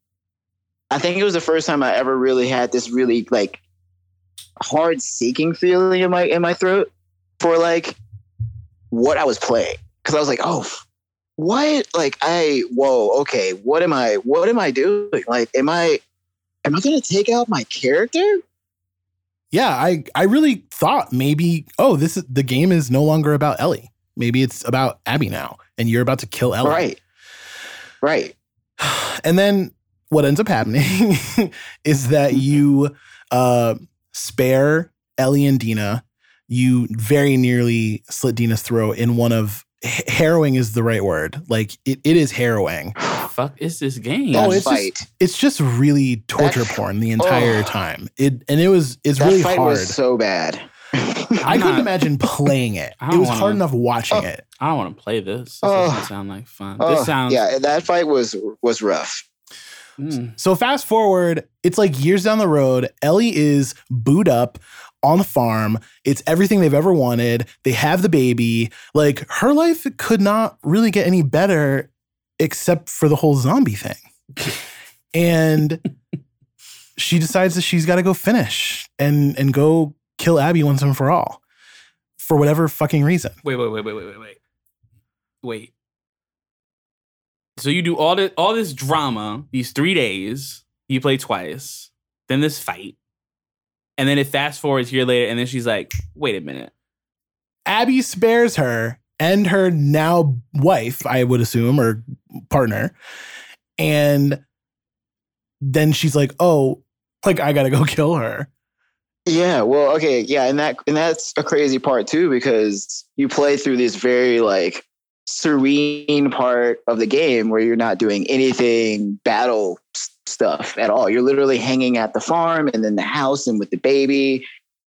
I think it was the first time I ever really had this really like hard seeking feeling in my in my throat for like what I was playing. Cause I was like, oh what? Like I whoa, okay, what am I what am I doing? Like, am I am I gonna take out my character? yeah, I I really thought maybe oh this is the game is no longer about Ellie. Maybe it's about Abby now, and you're about to kill Ellie. Right. Right. *sighs* And then what ends up happening *laughs* is that you uh, spare Ellie and Dina. You very nearly slit Dina's throat in one of harrowing is the right word. Like it, it is harrowing. *sighs* Fuck is this game? Oh, That it's just, it's just really torture That- porn the entire Ugh. time. It and it was it's that really fight hard. was so bad. *laughs* I couldn't imagine playing it. *laughs* It was wanna- hard enough watching Oh. it. I don't want to play this. This Oh. doesn't sound like fun. Oh, this sounds. yeah, that fight was was rough. Mm. So fast forward, it's like years down the road. Ellie is booed up on the farm. It's everything they've ever wanted. They have the baby. Like her life could not really get any better except for the whole zombie thing. and *laughs* she decides that she's got to go finish and and go kill Abby once and for all. For whatever fucking reason. Wait, wait, wait, wait, wait, wait, wait. Wait. So you do all this all this drama, these three days, you play twice, then this fight, and then it fast forwards here later, and then she's like, wait a minute. Abby spares her and her now wife, I would assume, or partner. And then she's like, oh, like I gotta go *laughs* kill her. Yeah, well, okay, yeah, and that and that's a crazy part too because you play through this very like serene part of the game where you're not doing anything battle s- stuff at all. You're literally hanging at the farm and then the house and with the baby,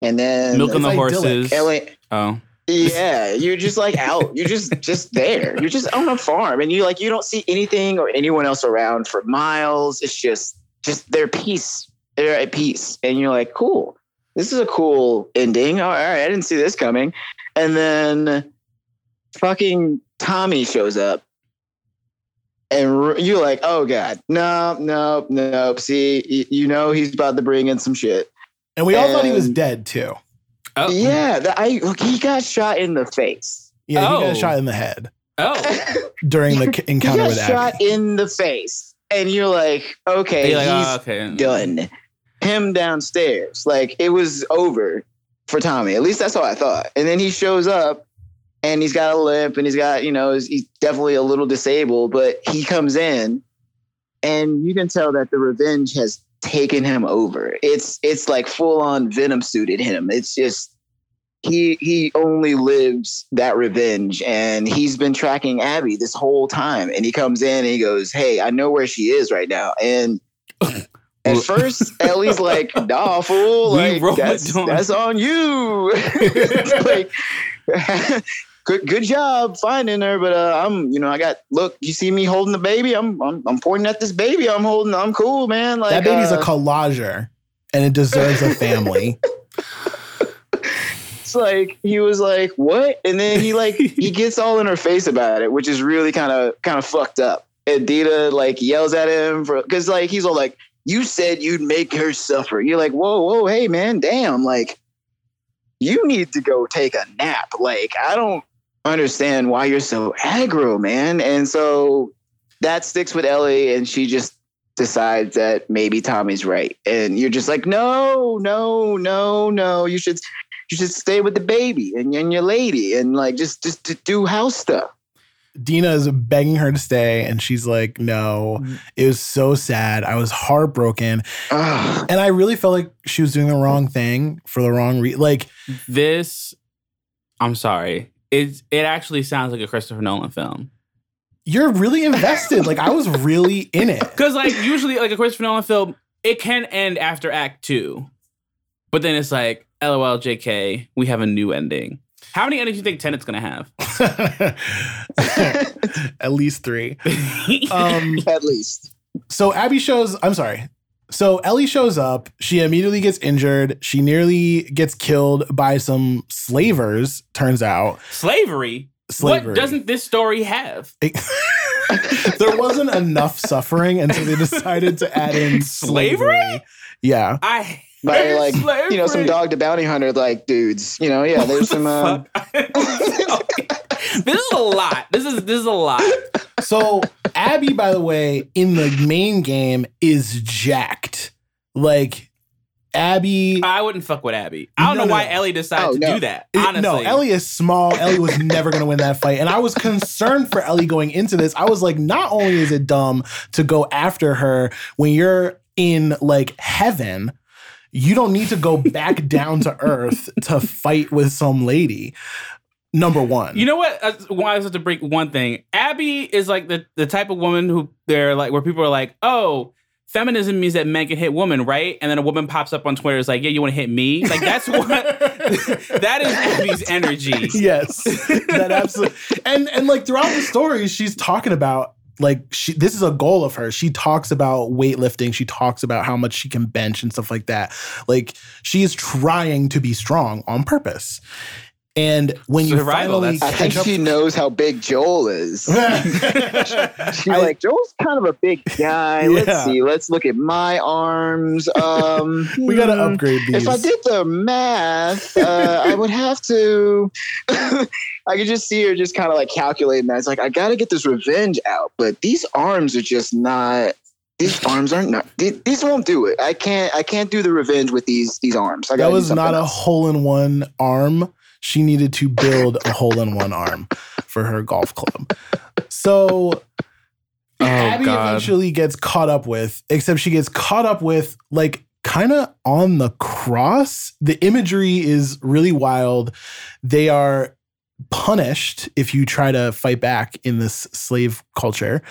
and then Milking the horses. Ellie, Oh. yeah, you're just like out. You're just *laughs* just there. You're just on a farm, and you like you don't see anything or anyone else around for miles. It's just just they're peace. They're at peace, and you're like, cool. This is a cool ending. All right, I didn't see this coming. And then fucking Tommy shows up, and r- you're like, oh god, no, no, no. See, y- you know he's about to bring in some shit. And we all thought he was dead too. Oh. Yeah, the, I look, he got shot in the face. Yeah, he Oh. got shot in the head Oh. *laughs* during the *laughs* c- encounter he with got Abby. shot in the face, and you're like, okay, You're like, he's oh, okay. done. Him downstairs, like it was over for Tommy. At least that's what I thought. And then he shows up, and he's got a limp, and he's got, you know, he's, he's definitely a little disabled, but he comes in, and you can tell that the revenge has taken him over. It's it's like full on venom suited him. It's just he he only lives that revenge and he's been tracking Abby this whole time and he comes in and he goes, "Hey, I know where she is right now." And *laughs* at first Ellie's like, "Nah, fool, like that's, on- that's on you." *laughs* like *laughs* good good job finding her, but uh, I'm, you know, I got look, you see me holding the baby? I'm I'm, I'm pointing at this baby I'm holding. I'm cool, man. Like that baby's uh, a collager and it deserves a family. *laughs* it's like he was like what and then he like he *laughs* gets all in her face about it which is really kind of kind of fucked up and Dina like yells at him for because like he's all like you said you'd make her suffer you're like whoa whoa hey man damn like you need to go take a nap like i don't understand why you're so aggro man and so that sticks with ellie and she just decides that maybe tommy's right and you're just like no no no no you should you should stay with the baby and, and your lady and like just just to do house stuff. Dina is begging her to stay, and she's like, no. Mm. It was so sad. I was heartbroken. Ugh. And I really felt like she was doing the wrong thing for the wrong reason. Like, This, I'm sorry. It it actually sounds like a Christopher Nolan film. you're really invested. like, I was really *laughs* in it. Because like usually like a Christopher Nolan film, it can end after Act Two, but then it's like, LOL, JK, we have a new ending. How many endings do you think Tenet's gonna have? *laughs* At least three. *laughs* Um, At least. so Abby shows, I'm sorry. So Ellie shows up. She immediately gets injured. She nearly gets killed by some slavers, turns out. Slavery. Slavery. What doesn't this story have? *laughs* there wasn't enough suffering, and so they decided to add in *laughs* slavery. Slavery? Yeah. I By hate like you know some dog to bounty hunter like dudes. You know yeah. There's some. Uh, *laughs* this is a lot. This is this is a lot. So Abby, by the way, in the main game is jacked. Like Abby. I wouldn't fuck with Abby. I don't No, know no, why no. Ellie decided Oh, to no. do that. It- Honestly, no, Ellie is small. Ellie was never going to win that fight. And I was concerned for Ellie going into this. I was like, not only is it dumb to go after her when you're in like heaven, you don't need to go back *laughs* down to earth to fight with some lady. Number one. You know what? Uh, why I was to break one thing. Abby is like the the type of woman who they're like where people are like, oh. Feminism means that men can hit women, right? And then a woman pops up on Twitter is like, "Yeah, you want to hit me?" Like that's what *laughs* that is Abby's energy. yes that absolutely and and like throughout the story she's talking about like she this is a goal of hers she talks about weightlifting she talks about how much she can bench and stuff like that like she is trying to be strong on purpose and when you finally I think up she knows how big Joel is. *laughs* *laughs* She's I- like, Joel's kind of a big guy. Yeah. Let's see. Let's look at my arms. Um, *laughs* we gotta hmm, upgrade these If I did the math, uh, I would have to. I could just see her just kind of like calculating that. It's like I got to get this revenge out, but these arms are just not. These arms aren't not. These, these won't do it. I can't. I can't do the revenge with these these arms. I that gotta was something not a hole in one arm she needed to build a hole in one arm for her golf club so Oh Abby God! eventually gets caught up with, except she gets caught up with like kind of on the cross. The imagery is really wild. They are punished if you try to fight back in this slave culture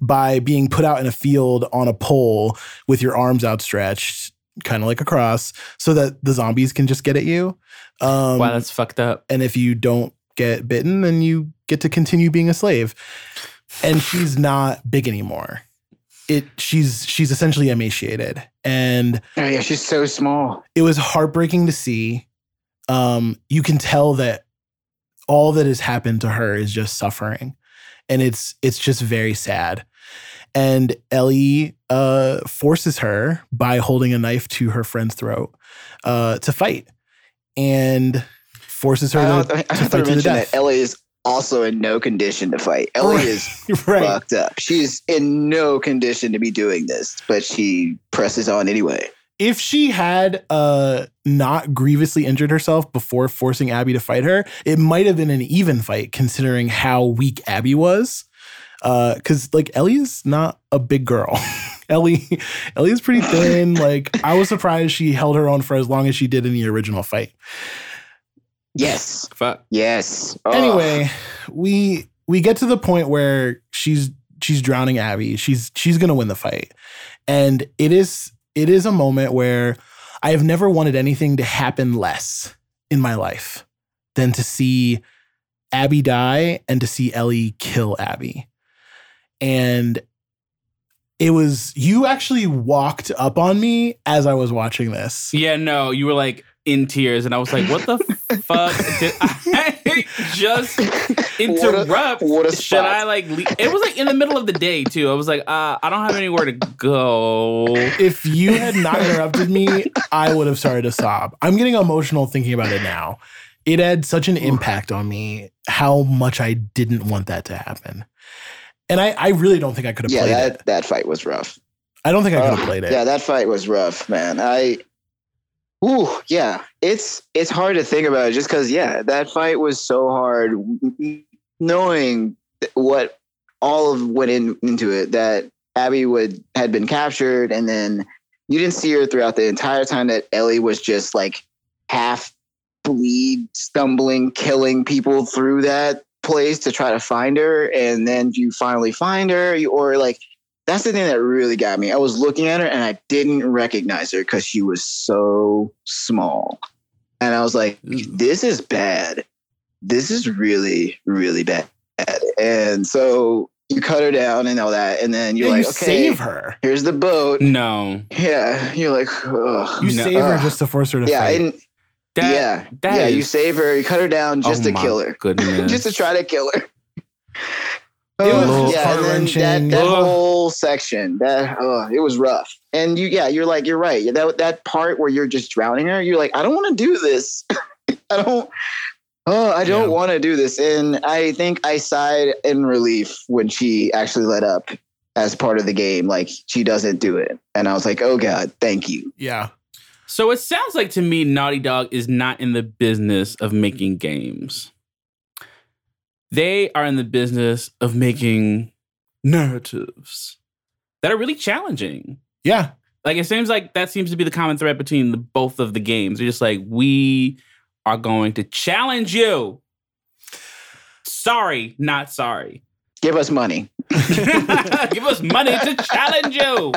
by being put out in a field on a pole with your arms outstretched, kind of like a cross, so that the zombies can just get at you. Um, wow, that's fucked up. and if you don't get bitten, then you get to continue being a slave. And she's not big anymore. It she's she's essentially emaciated, and Oh yeah, she's so small. it was heartbreaking to see. Um, you can tell that all that has happened to her is just suffering, and it's it's just very sad. And Ellie uh, forces her by holding a knife to her friend's throat uh, to fight, and forces her I to, I to fight to the death. that Ellie is also in no condition to fight. Ellie Right. is *laughs* right. fucked up. She's in no condition to be doing this, but she presses on anyway. If she had uh not grievously injured herself before forcing Abby to fight her, it might have been an even fight considering how weak Abby was. Uh, cause like Ellie's not a big girl. *laughs* Ellie, Ellie's pretty thin. *laughs* Like I was surprised she held her own for as long as she did in the original fight. Yes. Fuck. Yes. Oh. Anyway, we we get to the point where she's she's drowning Abby. She's she's gonna win the fight. And it is it is a moment where I have never wanted anything to happen less in my life than to see Abby die and to see Ellie kill Abby. And it was you actually walked up on me as I was watching this. Yeah, no, you were like in tears, and I was like, "What the fuck did I *laughs* just interrupt? what a Should spot. I like?" Le- it was like in the middle of the day too. I was like, uh, "I don't have anywhere to go." if you had not interrupted me, I would have started to sob. I'm getting emotional thinking about it now. It had such an impact on me how much I didn't want that to happen. And I, I really don't think I could have Yeah, played that, it. that fight was rough. I don't think I could Ugh, have played it. Yeah, that fight was rough, man. I Ooh, yeah. It's it's hard to think about it just because, yeah, that fight was so hard. Knowing what all of went in, into it, that Abby would had been captured, and then you didn't see her throughout the entire time that Ellie was just like half bleed, stumbling, killing people through that place to try to find her, and then you finally find her, or like that's the thing that really got me. I was looking at her and I didn't recognize her because she was so small. And I was like, this is bad. This is really, really bad. And so you cut her down and all that. And then you're Yeah, like, you okay, save her. here's the boat. No, Yeah. You're like, ugh. You No. save her just to force her to yeah. fight. And that, yeah. that yeah. You save her, you cut her down just oh to kill her. Goodness, *laughs* just to try to kill her. It was yeah, and then that, heart-wrenching. that Ugh. whole section, that oh, it was rough. And you, yeah, you're like, you're right. That that part where you're just drowning her, you're like, I don't want to do this. *laughs* I don't. Oh, I don't Yeah. want to do this. And I think I sighed in relief when she actually let up as part of the game. Like she doesn't do it, and I was like, oh god, thank you. yeah. So it sounds like to me Naughty Dog is not in the business of making games. They are in the business of making narratives that are really challenging. Yeah. Like it seems like that seems to be the common thread between the, both of the games. They're just like we are going to challenge you. Sorry, not sorry. Give us money. *laughs* Give us money to challenge you.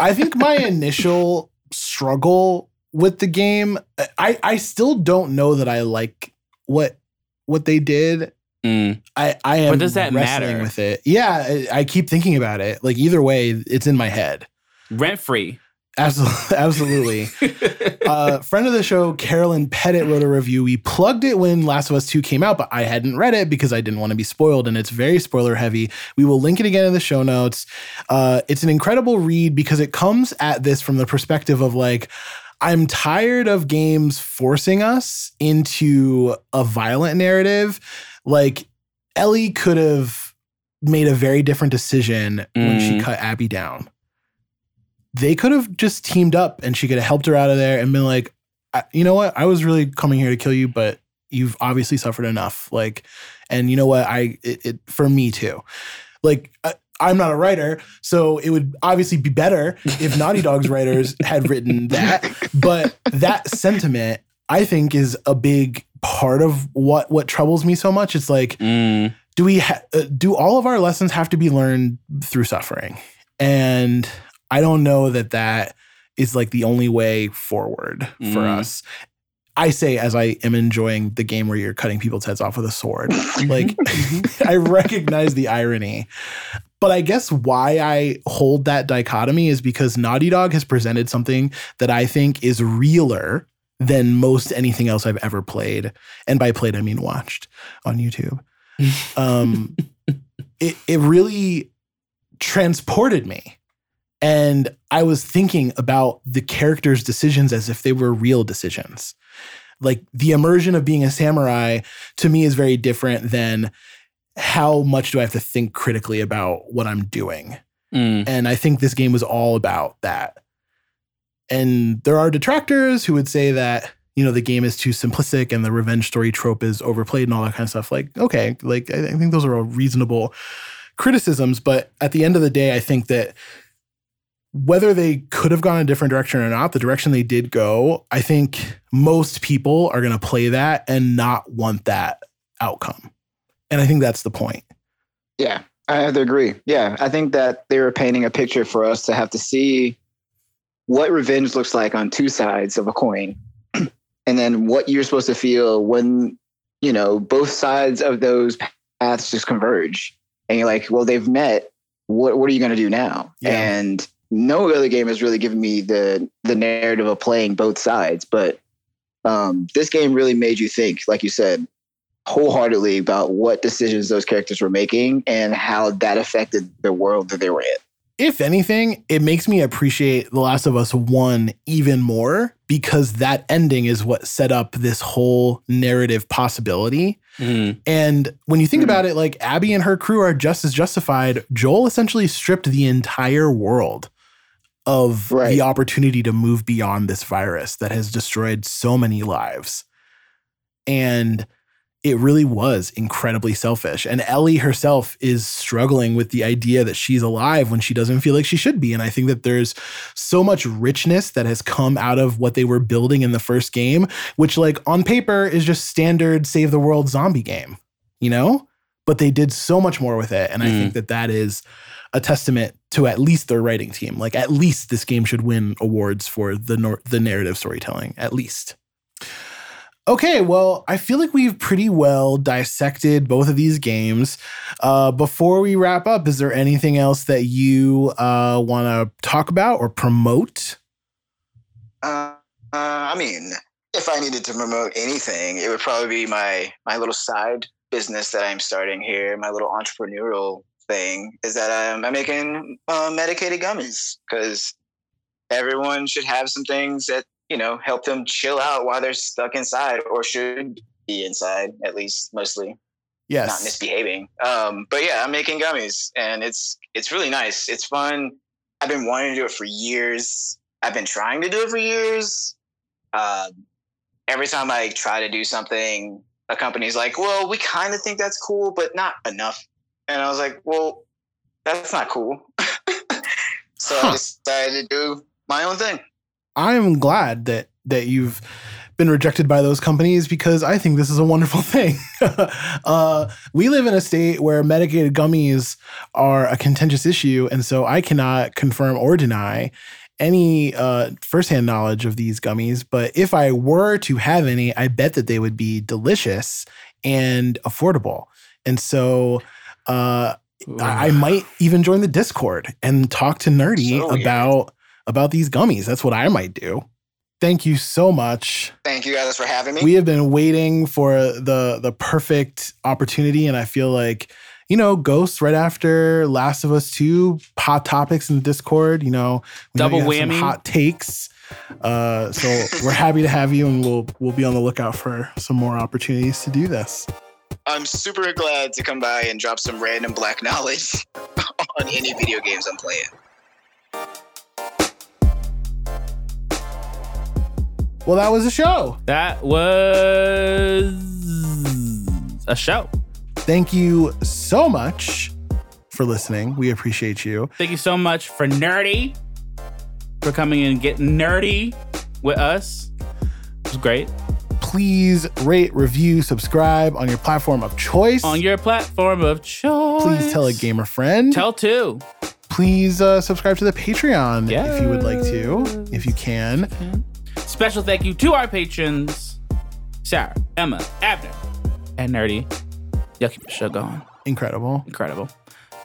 I think my initial struggle with the game, I I still don't know that I like what what they did. Mm. I I am But does that wrestling matter? with it. Yeah, I, I keep thinking about it. Like either way, it's in my head. Rent free. *laughs* Absolutely, absolutely. *laughs* uh, friend of the show, Carolyn Petit, wrote a review. We plugged it when Last of Us 2 came out, but I hadn't read it because I didn't want to be spoiled, and it's very spoiler heavy. We will link it again in the show notes. Uh, it's an incredible read because it comes at this from the perspective of like, I'm tired of games forcing us into a violent narrative. Like, Ellie could have made a very different decision when she Mm. cut Abby down they could have just teamed up and she could have helped her out of there and been like, you know what? I was really coming here to kill you, but you've obviously suffered enough. Like, and you know what? I, it, it for me too. Like, I, I'm not a writer, so it would obviously be better if *laughs* Naughty Dog's writers had written that. But that sentiment, I think, is a big part of what what troubles me so much. It's like, Mm. do we ha- uh, do all of our lessons have to be learned through suffering and i don't know that that is like the only way forward for Mm. us i say as i am enjoying the game where you're cutting people's heads off with a sword like *laughs* *laughs* i recognize the irony but i guess why i hold that dichotomy is because naughty dog has presented something that i think is realer than most anything else i've ever played and by played i mean watched on youtube *laughs* um, it, it really transported me. And I was thinking about the characters' decisions as if they were real decisions. Like the immersion of being a samurai to me is very different than how much do I have to think critically about what I'm doing. Mm. And I think this game was all about that. And there are detractors who would say that, you know, the game is too simplistic and the revenge story trope is overplayed and all that kind of stuff. Like, okay, like I I think those are all reasonable criticisms. But at the end of the day, I think that whether they could have gone a different direction or not, the direction they did go, I think most people are going to play that and not want that outcome. And I think that's the point. Yeah, I have to agree. Yeah, I think that they were painting a picture for us to have to see what revenge looks like on two sides of a coin, *clears throat* and then what you're supposed to feel when you know both sides of those paths just converge, and you're like, well, they've met. What what are you going to do now? Yeah. And no other game has really given me the the narrative of playing both sides, but um, this game really made you think, like you said, wholeheartedly about what decisions those characters were making and how that affected the world that they were in. if anything, it makes me appreciate The Last of Us 1 even more because that ending is what set up this whole narrative possibility. Mm. And when you think Hmm. about it, like Abby and her crew are just as justified. Joel essentially stripped the entire world of Right. the opportunity to move beyond this virus that has destroyed so many lives. And it really was incredibly selfish. And Ellie herself is struggling with the idea that she's alive when she doesn't feel like she should be. And I think that there's so much richness that has come out of what they were building in the first game, which, like, on paper is just standard save the world zombie game, you know? But they did so much more with it. And I Mm. think that that is a testament to at least their writing team. Like, at least this game should win awards for the, nor- the narrative storytelling, at least. Okay, well, I feel like we've pretty well dissected both of these games. Uh, before we wrap up, is there anything else that you uh, want to talk about or promote? Uh, uh, I mean, if I needed to promote anything, it would probably be my my little side business that I'm starting here, my little entrepreneurial thing. Is that I'm, I'm making uh, medicated gummies because everyone should have some things that you know help them chill out while they're stuck inside or should be inside at least mostly Yes. not misbehaving. Um, but yeah, I'm making gummies, and it's it's really nice. It's fun. I've been wanting to do it for years. I've been trying to do it for years. Uh, every time I try to do something, a company's like, "Well, we kind of think that's cool, but not enough." And I was like, "Well, that's not cool." *laughs* so Huh. I decided to do my own thing. I'm glad that that you've been rejected by those companies because I think this is a wonderful *laughs* thing. uh, we live in a state where medicated gummies are a contentious issue, and so I cannot confirm or deny any uh, firsthand knowledge of these gummies. But if I were to have any, I bet that they would be delicious and affordable. And so. Uh, I, I might even join the Discord and talk to Nerdy So about about these gummies. That's what I might do. Thank you so much. Thank you guys for having me. We have been waiting for the the perfect opportunity, and I feel like you know, Ghosts right after Last of Us Two, hot topics in the Discord. You know, we know Double you have some whammy. hot takes. Uh, so *laughs* we're happy to have you, and we'll we'll be on the lookout for some more opportunities to do this. I'm super glad to come by and drop some random black knowledge *laughs* on any video games I'm playing. Well, that was a show. That was a show. Thank you so much for listening. We appreciate you. Thank you so much for Nerdy for coming in and getting nerdy with us. It was great. Please rate, review, subscribe on your platform of choice. On your platform of choice. Please tell a gamer friend. Tell two. Please uh, subscribe to the Patreon if you would like to, if you can. Special thank you to our patrons Sarah, Emma, Abner, and Nerdy. Y'all keep the show going. Incredible. Incredible.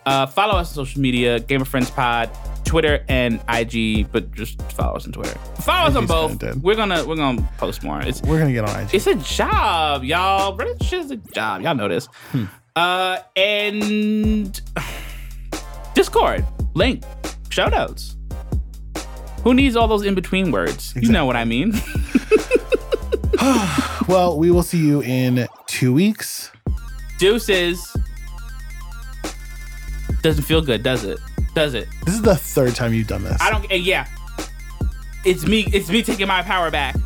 Uh, follow us on social media, Gamer Friends Pod, Twitter and IG, but just follow us on Twitter. Follow us on both. kinda. We're gonna we're gonna post more. It's We're gonna get on IG. it's a job, y'all. British is a job. Y'all know this. Uh, and *sighs* Discord link, shout outs. Who needs all those in between words? You know what I mean. *laughs* *sighs* Well, we will see you in two weeks. Deuces. Doesn't feel good, does it? Does it? This is the third time you've done this. I don't. Yeah, it's me. It's me taking my power back.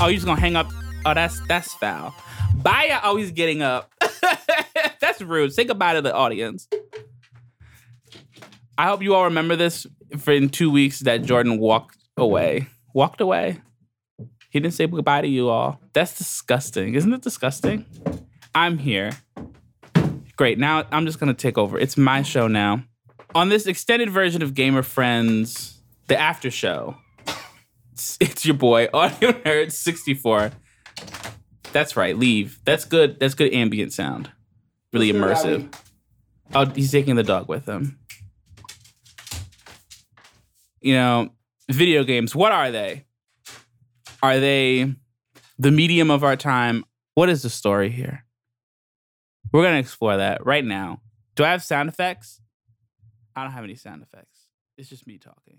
Oh, you're just gonna hang up? Oh, that's that's foul. Baya always getting up. *laughs* that's rude. Say goodbye to the audience. I hope you all remember this for in two weeks that Jordan walked away. Walked away. He didn't say goodbye to you all. That's disgusting. Isn't it disgusting? I'm here. Great. Now I'm just gonna take over. It's my show now. On this extended version of Gamer Friends, the after show, it's, it's your boy, *laughs* Audio Nerd 64. That's right, leave. That's good. That's good ambient sound. Really immersive. Oh, he's taking the dog with him. You know, video games, what are they? Are they the medium of our time? What is the story here? We're going to explore that right now. Do I have sound effects? I don't have any sound effects. It's just me talking.